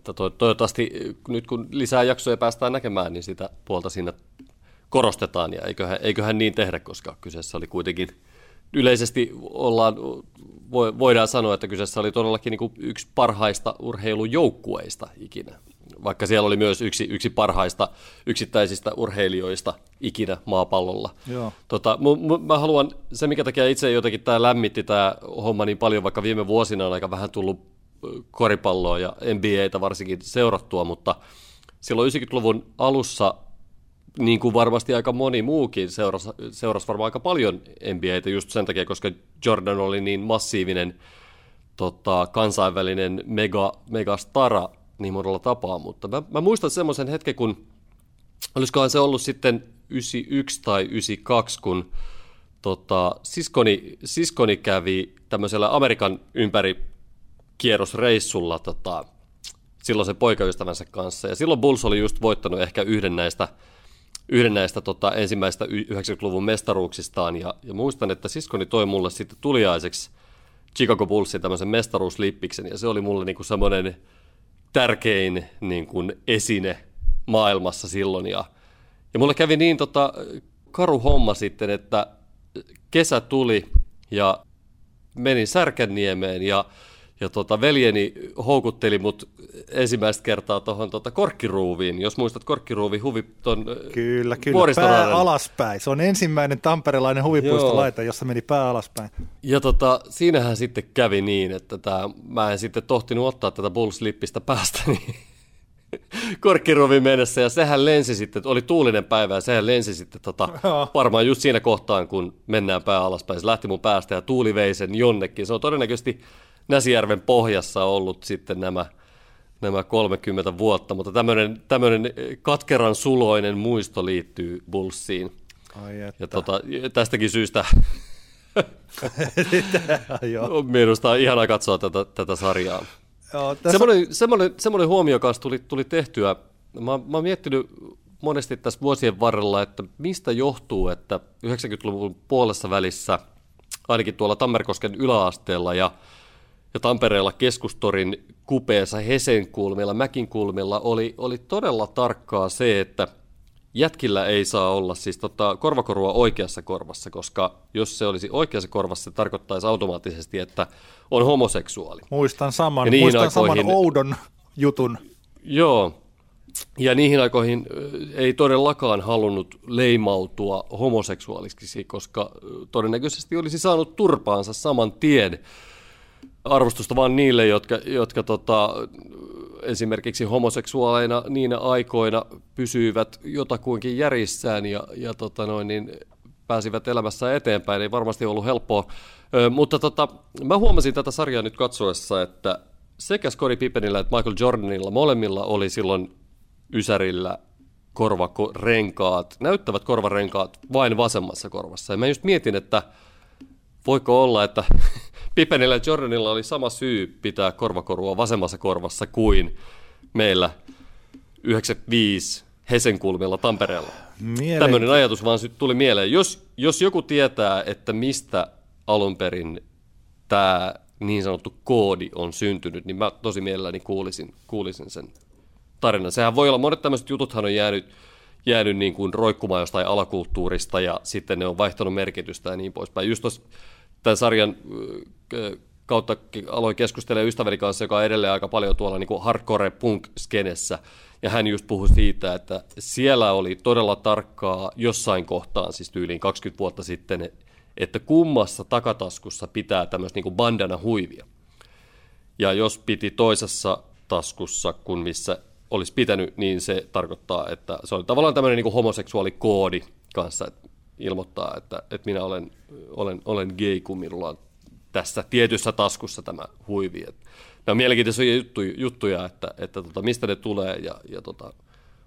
että to, toivottavasti nyt kun lisää jaksoja päästään näkemään, niin sitä puolta siinä korostetaan ja eiköhän, eiköhän niin tehdä, koska kyseessä oli kuitenkin yleisesti ollaan, voidaan sanoa, että kyseessä oli todellakin niin yksi parhaista urheilujoukkueista ikinä. Vaikka siellä oli myös yksi, yksi parhaista yksittäisistä urheilijoista ikinä maapallolla. Joo. Tota, m- mä haluan, se mikä takia itse jotenkin tämä lämmitti tämä homma niin paljon, vaikka viime vuosina on aika vähän tullut koripalloa ja NBAtä varsinkin seurattua, mutta silloin 90-luvun alussa, niin kuin varmasti aika moni muukin, seurasi, seurasi varmaan aika paljon NBAtä just sen takia, koska Jordan oli niin massiivinen tota, kansainvälinen mega, megastara niin monella tapaa, mutta mä, mä muistan semmoisen hetken, kun olisikohan se ollut sitten 91 tai 92, kun tota, siskoni, siskoni kävi tämmöisellä Amerikan ympäri kierrosreissulla tota, silloin sen poikaystävänsä kanssa. Ja silloin Bulls oli just voittanut ehkä yhden näistä, yhden näistä tota, ensimmäistä 90-luvun mestaruuksistaan. Ja, ja muistan, että siskoni toi mulle sitten tuliaiseksi Chicago Bullsin tämmöisen mestaruuslippiksen. Ja se oli mulle niinku semmoinen tärkein niinku esine maailmassa silloin. Ja, ja mulle kävi niin tota, karu homma sitten, että kesä tuli ja menin Särkänniemeen ja ja tota, veljeni houkutteli mut ensimmäistä kertaa tuohon tota, korkkiruuviin. Jos muistat korkkiruuvi huvi ton Kyllä, kyllä. Pää alaspäin. Se on ensimmäinen tamperelainen huvipuistolaite, jossa meni pää alaspäin. Ja tota, siinähän sitten kävi niin, että tää, mä en sitten tohtinut ottaa tätä Bulls-lippistä päästäni korkkiruuviin mennessä, ja sehän lensi sitten, oli tuulinen päivä, ja sehän lensi sitten tota, varmaan just siinä kohtaan, kun mennään pää alaspäin. Se lähti mun päästä, ja tuuli vei sen jonnekin. Se on todennäköisesti Näsijärven pohjassa ollut sitten nämä, nämä 30 vuotta, mutta tämmöinen, tämmöinen katkeran suloinen muisto liittyy Bullsiin. Ai ja tota, tästäkin syystä minusta on ihanaa katsoa tätä, tätä sarjaa. Joo, tässä... semmoinen, semmoinen, semmoinen huomio kanssa tuli, tuli tehtyä. Mä, mä oon miettinyt monesti tässä vuosien varrella, että mistä johtuu, että 90-luvun puolessa välissä, ainakin tuolla Tammerkosken yläasteella ja ja Tampereella keskustorin kupeessa Hesen kulmilla, Mäkin kulmilla oli, oli todella tarkkaa se, että jätkillä ei saa olla siis tota, korvakorua oikeassa korvassa, koska jos se olisi oikeassa korvassa, se tarkoittaisi automaattisesti, että on homoseksuaali. Muistan saman, muistan aikoihin, saman oudon jutun. Joo, ja niihin aikoihin ei todellakaan halunnut leimautua homoseksuaaliksi, koska todennäköisesti olisi saanut turpaansa saman tien arvostusta vaan niille, jotka, jotka tota, esimerkiksi homoseksuaaleina niinä aikoina pysyivät jotakuinkin järjissään ja, ja tota noin, niin pääsivät elämässä eteenpäin. Ei varmasti ollut helppoa. Ö, mutta tota, mä huomasin tätä sarjaa nyt katsoessa, että sekä Scottie Pippenillä että Michael Jordanilla molemmilla oli silloin Ysärillä korvarenkaat, näyttävät korvarenkaat vain vasemmassa korvassa. Ja mä just mietin, että voiko olla, että Pippenillä ja Jordanilla oli sama syy pitää korvakorua vasemmassa korvassa kuin meillä 95 Hesenkulmilla Tampereella. Tämmöinen ajatus vaan tuli mieleen. Jos, jos joku tietää, että mistä alun perin tämä niin sanottu koodi on syntynyt, niin mä tosi mielelläni kuulisin, kuulisin sen tarinan. Sehän voi olla, monet tämmöiset jututhan on jäänyt, jäänyt niin kuin roikkumaan jostain alakulttuurista ja sitten ne on vaihtanut merkitystä ja niin poispäin. Just tuossa tämän sarjan kautta aloin keskustella ystäväni kanssa, joka on edelleen aika paljon tuolla niin kuin hardcore punk-skenessä, ja hän just puhui siitä, että siellä oli todella tarkkaa jossain kohtaan, siis tyyliin 20 vuotta sitten, että kummassa takataskussa pitää tämmöistä niin kuin bandana huivia. Ja jos piti toisessa taskussa, kun missä olisi pitänyt, niin se tarkoittaa, että se on tavallaan tämmöinen niin kuin homoseksuaalikoodi kanssa, että ilmoittaa, että, että minä olen, olen, olen gay, kun minulla on tässä tietyssä taskussa tämä huivi. Nämä on mielenkiintoisia juttuja, juttuja että, että tota, mistä ne tulee ja, ja tota,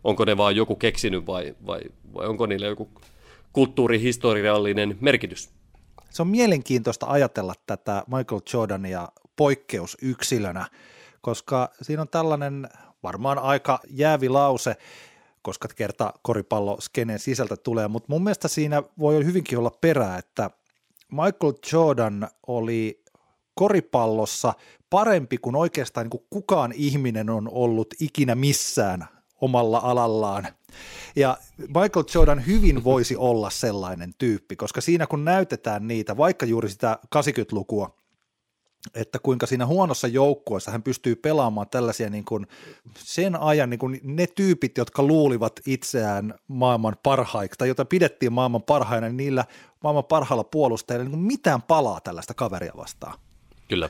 onko ne vain joku keksinyt vai, vai, vai onko niillä joku kulttuurihistoriallinen merkitys. Se on mielenkiintoista ajatella tätä Michael Jordania poikkeusyksilönä, koska siinä on tällainen varmaan aika jäävi lause, koska kerta koripallo skeneen sisältä tulee, mutta mun mielestä siinä voi hyvinkin olla perää, että Michael Jordan oli koripallossa parempi kuin oikeastaan niin kuin kukaan ihminen on ollut ikinä missään omalla alallaan. Ja Michael Jordan hyvin voisi olla sellainen tyyppi, koska siinä kun näytetään niitä, vaikka juuri sitä 80-lukua, että kuinka siinä huonossa joukkueessa hän pystyy pelaamaan tällaisia niin kuin sen ajan niin kuin ne tyypit, jotka luulivat itseään maailman parhaiksi tai jota pidettiin maailman parhaina, niin niillä maailman parhailla puolustajilla niin mitään palaa tällaista kaveria vastaan. Kyllä.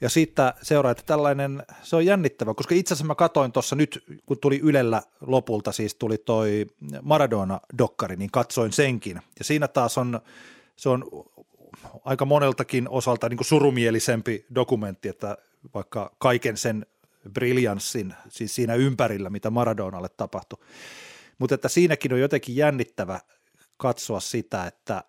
Ja siitä seuraa, että tällainen, se on jännittävä, koska itse asiassa mä katoin tuossa nyt, kun tuli Ylellä lopulta, siis tuli toi Maradona-dokkari, niin katsoin senkin. Ja siinä taas on, se on aika moneltakin osalta niin kuin surumielisempi dokumentti, että vaikka kaiken sen briljanssin, siis siinä ympärillä, mitä Maradonalle tapahtui. Mutta että siinäkin on jotenkin jännittävä katsoa sitä, että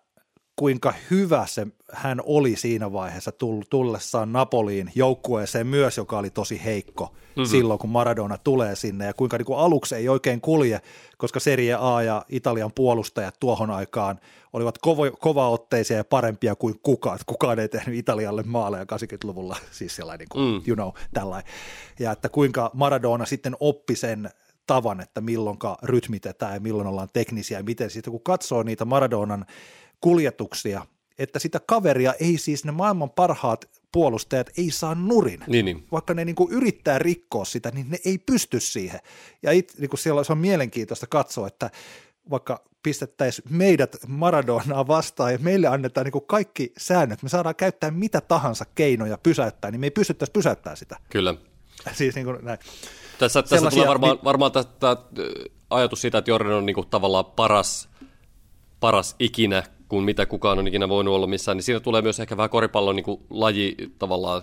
kuinka hyvä se hän oli siinä vaiheessa tullessaan Napoliin joukkueeseen myös, joka oli tosi heikko mm-hmm. silloin, kun Maradona tulee sinne ja kuinka niin kuin aluksi ei oikein kulje, koska Serie A ja Italian puolustajat tuohon aikaan olivat kova, kovaotteisia ja parempia kuin kukaan. Kukaan ei tehnyt Italialle maaleja 80-luvulla, siis sellainen, niin kuin, mm. you know, tällainen. Ja että kuinka Maradona sitten oppi sen tavan, että milloinka rytmitetään ja milloin ollaan teknisiä ja miten sitten kun katsoo niitä Maradonan kuljetuksia, että sitä kaveria ei siis ne maailman parhaat puolustajat ei saa nurin. Niin, niin. Vaikka ne niin kuin yrittää rikkoa sitä, niin ne ei pysty siihen. Ja it, niin kuin siellä se on mielenkiintoista katsoa, että vaikka pistettäisiin meidät Maradonaa vastaan ja meille annetaan niin kuin kaikki säännöt, me saadaan käyttää mitä tahansa keinoja pysäyttää, niin me ei pystyttäisi pysäyttämään sitä. Kyllä. Siis niin kuin näin. Tässä, tässä tulee varmaan, varmaan tämä ajatus siitä, että Jordan on niin kuin tavallaan paras, paras ikinä, kuin mitä kukaan on ikinä voinut olla missään, niin siinä tulee myös ehkä vähän koripallon niin kuin laji tavallaan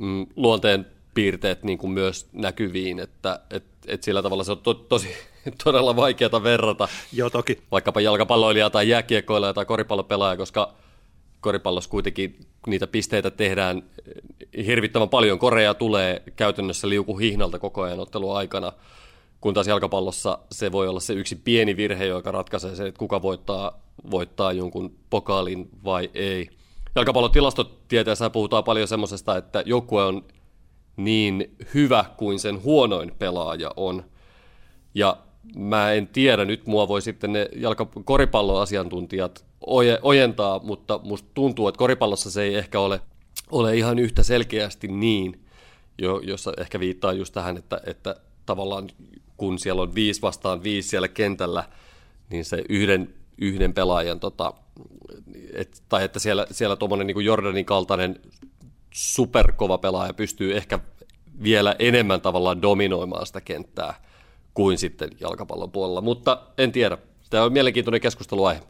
mm, luonteen piirteet niin kuin myös näkyviin, että et, et sillä tavalla se on to, tosi todella vaikeaa verrata Joo, toki. vaikkapa jalkapalloilija tai jääkiekkoilija tai koripallopelaaja, koska koripallossa kuitenkin niitä pisteitä tehdään hirvittävän paljon. Korea tulee käytännössä liukuhihnalta koko ajan ottelun aikana, kun taas jalkapallossa se voi olla se yksi pieni virhe, joka ratkaisee se, että kuka voittaa, voittaa jonkun pokaalin vai ei. Jalkapallon tilastotieteessä puhutaan paljon semmoisesta, että joukkue on niin hyvä kuin sen huonoin pelaaja on. Ja mä en tiedä, nyt mua voi sitten ne jalka- koripalloasiantuntijat ojentaa, mutta musta tuntuu, että koripallossa se ei ehkä ole, ole ihan yhtä selkeästi niin, jo, jossa ehkä viittaa just tähän, että, että tavallaan kun siellä on viisi vastaan viisi siellä kentällä, niin se yhden, yhden pelaajan, tota, et, tai että siellä, siellä tuommoinen niin Jordanin kaltainen superkova pelaaja pystyy ehkä vielä enemmän tavallaan dominoimaan sitä kenttää kuin sitten jalkapallon puolella, mutta en tiedä. Tämä on mielenkiintoinen keskusteluaihe.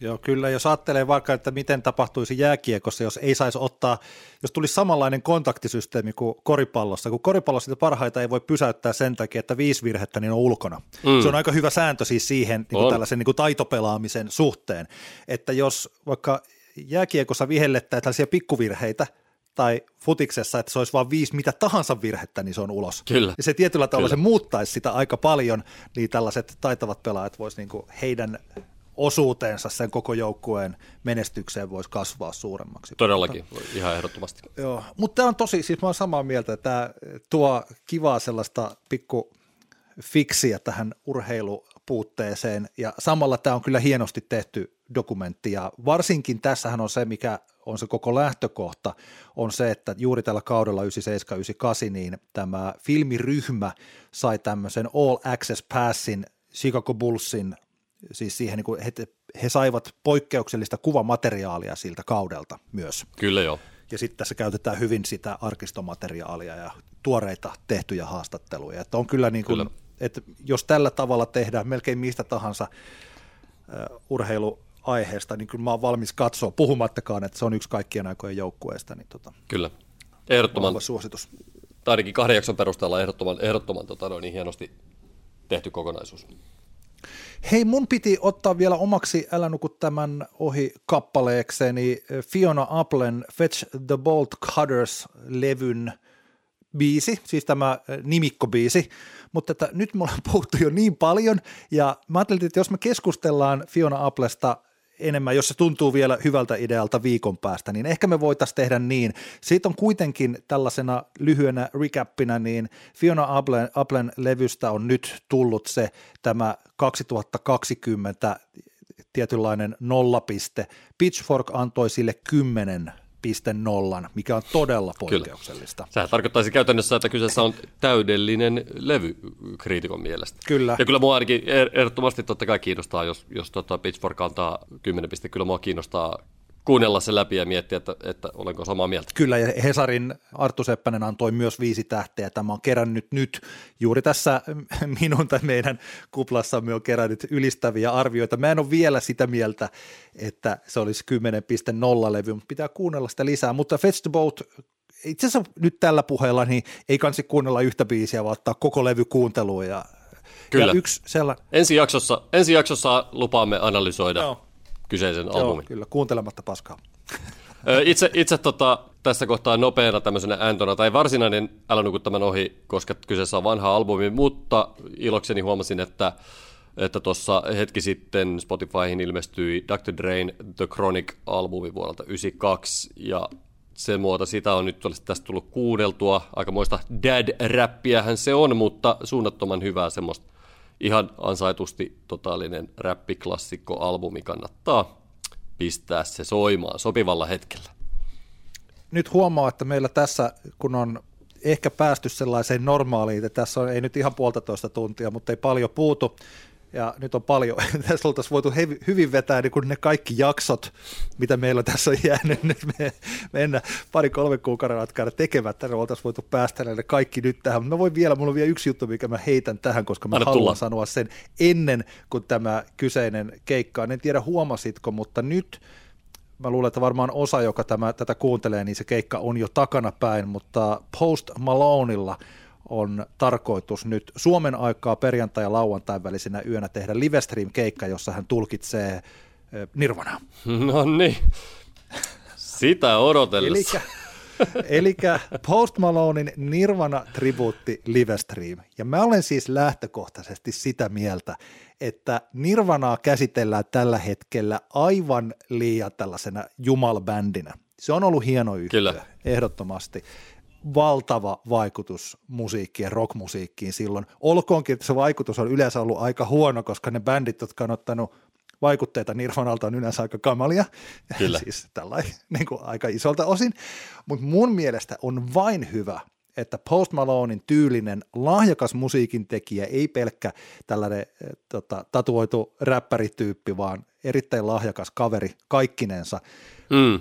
Joo, kyllä. Jos ajattelee vaikka, että miten tapahtuisi jääkiekossa, jos ei saisi ottaa, jos tulisi samanlainen kontaktisysteemi kuin koripallossa, kun koripallossa sitä parhaita ei voi pysäyttää sen takia, että viisi virhettä niin on ulkona. Mm. Se on aika hyvä sääntö siis siihen niin kuin tällaisen niin kuin taitopelaamisen suhteen, että jos vaikka jääkiekossa vihellettää tällaisia pikkuvirheitä, tai futiksessa, että se olisi vain viisi mitä tahansa virhettä, niin se on ulos. Kyllä. Ja se tietyllä tavalla Kyllä. se muuttaisi sitä aika paljon, niin tällaiset taitavat pelaajat voisi niin heidän osuutensa sen koko joukkueen menestykseen voisi kasvaa suuremmaksi. Todellakin, mutta, ihan ehdottomasti. Joo, mutta tämä on tosi, siis mä olen samaa mieltä, että tämä tuo kivaa sellaista pikku fiksiä tähän urheilupuutteeseen ja samalla tämä on kyllä hienosti tehty dokumentti ja varsinkin tässähän on se, mikä on se koko lähtökohta, on se, että juuri tällä kaudella 97-98 niin tämä filmiryhmä sai tämmöisen All Access Passin Chicago Bullsin siis siihen, niin kuin he, he saivat poikkeuksellista kuvamateriaalia siltä kaudelta myös. Kyllä joo. Ja sitten tässä käytetään hyvin sitä arkistomateriaalia ja tuoreita tehtyjä haastatteluja. Että on kyllä niin kuin, kyllä. että jos tällä tavalla tehdään melkein mistä tahansa uh, urheiluaiheesta, niin kyllä mä oon valmis katsoa, puhumattakaan, että se on yksi kaikkien aikojen joukkueesta. Niin tota, kyllä, ehdottoman suositus. Tai ainakin kahden jakson perusteella ehdottoman, ehdottoman tota, no, niin hienosti tehty kokonaisuus. Hei, mun piti ottaa vielä omaksi Älä nuku tämän ohi kappaleekseni Fiona Applen Fetch the Bolt Cutters-levyn biisi, siis tämä nimikkobiisi, mutta että nyt me ollaan puhuttu jo niin paljon, ja mä ajattelin, että jos me keskustellaan Fiona Applesta enemmän, jos se tuntuu vielä hyvältä idealta viikon päästä, niin ehkä me voitaisiin tehdä niin. Siitä on kuitenkin tällaisena lyhyenä recappina, niin Fiona Applen, Applen levystä on nyt tullut se tämä 2020 tietynlainen nollapiste. Pitchfork antoi sille 10 nollan, mikä on todella poikkeuksellista. Kyllä. Sehän tarkoittaisi käytännössä, että kyseessä on täydellinen levy kriitikon mielestä. Kyllä. Ja kyllä mua ainakin er- ehdottomasti totta kai kiinnostaa, jos, jos tota Pitchfork antaa 10 pistettä, kyllä mua kiinnostaa kuunnella se läpi ja miettiä, että, että olenko samaa mieltä. Kyllä, ja Hesarin Arttu Seppänen antoi myös viisi tähteä. Tämä on kerännyt nyt juuri tässä minun tai meidän kuplassamme on kerännyt ylistäviä arvioita. Mä en ole vielä sitä mieltä, että se olisi 10.0 levy, mutta pitää kuunnella sitä lisää. Mutta Fetch the Boat itse asiassa nyt tällä puheella niin ei kansi kuunnella yhtä biisiä, vaan ottaa koko levy kuunteluun ja Kyllä. Ja yksi sellainen... Ensi jaksossa, ensi jaksossa lupaamme analysoida Joo. Kyseisen Joo, albumin. kyllä, kuuntelematta paskaa. Itse, itse tota, tässä kohtaa nopeana tämmöisenä äntona, tai varsinainen Älä nuku tämän ohi, koska kyseessä on vanha albumi, mutta ilokseni huomasin, että että tuossa hetki sitten Spotifyhin ilmestyi Dr. Drain The Chronic-albumi vuodelta 1992, ja sen muuta sitä on nyt tästä tullut kuunneltua. Aikamoista dad-räppiähän se on, mutta suunnattoman hyvää semmoista ihan ansaitusti totaalinen räppiklassikko-albumi kannattaa pistää se soimaan sopivalla hetkellä. Nyt huomaa, että meillä tässä, kun on ehkä päästy sellaiseen normaaliin, että tässä on, ei nyt ihan puolitoista tuntia, mutta ei paljon puutu, ja nyt on paljon, tässä oltaisiin voitu hevi, hyvin vetää niin kuin ne kaikki jaksot, mitä meillä tässä on jäänyt nyt me, mennä pari-kolme kuukauden käydä tekemättä, ne oltaisiin voitu päästä ne kaikki nyt tähän. Mä voin vielä, mulla on vielä yksi juttu, mikä mä heitän tähän, koska mä Anna haluan tulla. sanoa sen ennen kuin tämä kyseinen keikka En tiedä huomasitko, mutta nyt mä luulen, että varmaan osa, joka tämä, tätä kuuntelee, niin se keikka on jo takana päin, mutta Post Maloneilla – on tarkoitus nyt Suomen aikaa perjantai- ja lauantain välisenä yönä tehdä livestream-keikka, jossa hän tulkitsee Nirvanaa. No niin, sitä odotellessa. Eli Post Malonein Nirvana tribuutti livestream. Ja mä olen siis lähtökohtaisesti sitä mieltä, että Nirvanaa käsitellään tällä hetkellä aivan liian tällaisena jumalbändinä. Se on ollut hieno yhtiö, Kyllä. ehdottomasti valtava vaikutus musiikkiin rockmusiikkiin silloin. Olkoonkin, että se vaikutus on yleensä ollut aika huono, koska ne bändit, jotka on ottanut vaikutteita Nirvanalta on yleensä aika kamalia, Kyllä. siis tällainen niin kuin aika isolta osin, mutta mun mielestä on vain hyvä, että Post Malonein tyylinen lahjakas musiikin tekijä, ei pelkkä tällainen eh, tota, tatuoitu räppärityyppi, vaan erittäin lahjakas kaveri kaikkinensa, mm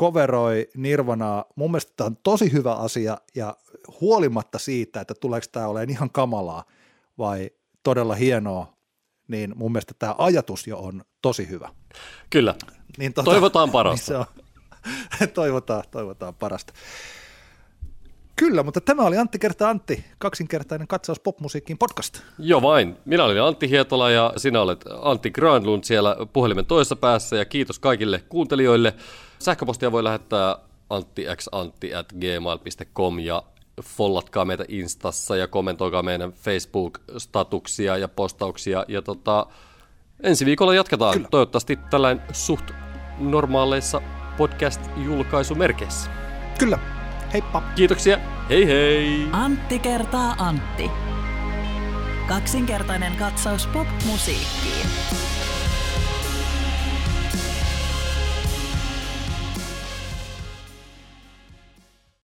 coveroi Nirvanaa. Mun mielestä tämä on tosi hyvä asia ja huolimatta siitä, että tuleeko tämä olemaan ihan kamalaa vai todella hienoa, niin mun mielestä tämä ajatus jo on tosi hyvä. Kyllä. Niin tota, toivotaan parasta. Niin on, toivotaan, toivotaan parasta. Kyllä, mutta tämä oli Antti kerta Antti, kaksinkertainen katsaus popmusiikkiin podcast. Joo vain. Minä olin Antti Hietola ja sinä olet Antti Granlund siellä puhelimen toisessa päässä ja kiitos kaikille kuuntelijoille. Sähköpostia voi lähettää anttixantti at gmail.com ja follatkaa meitä Instassa ja kommentoikaa meidän Facebook-statuksia ja postauksia. Ja tota, ensi viikolla jatketaan Kyllä. toivottavasti tällainen suht normaaleissa podcast-julkaisumerkeissä. Kyllä. Heippa. Kiitoksia. Hei hei. Antti kertaa Antti. Kaksinkertainen katsaus pop-musiikkiin.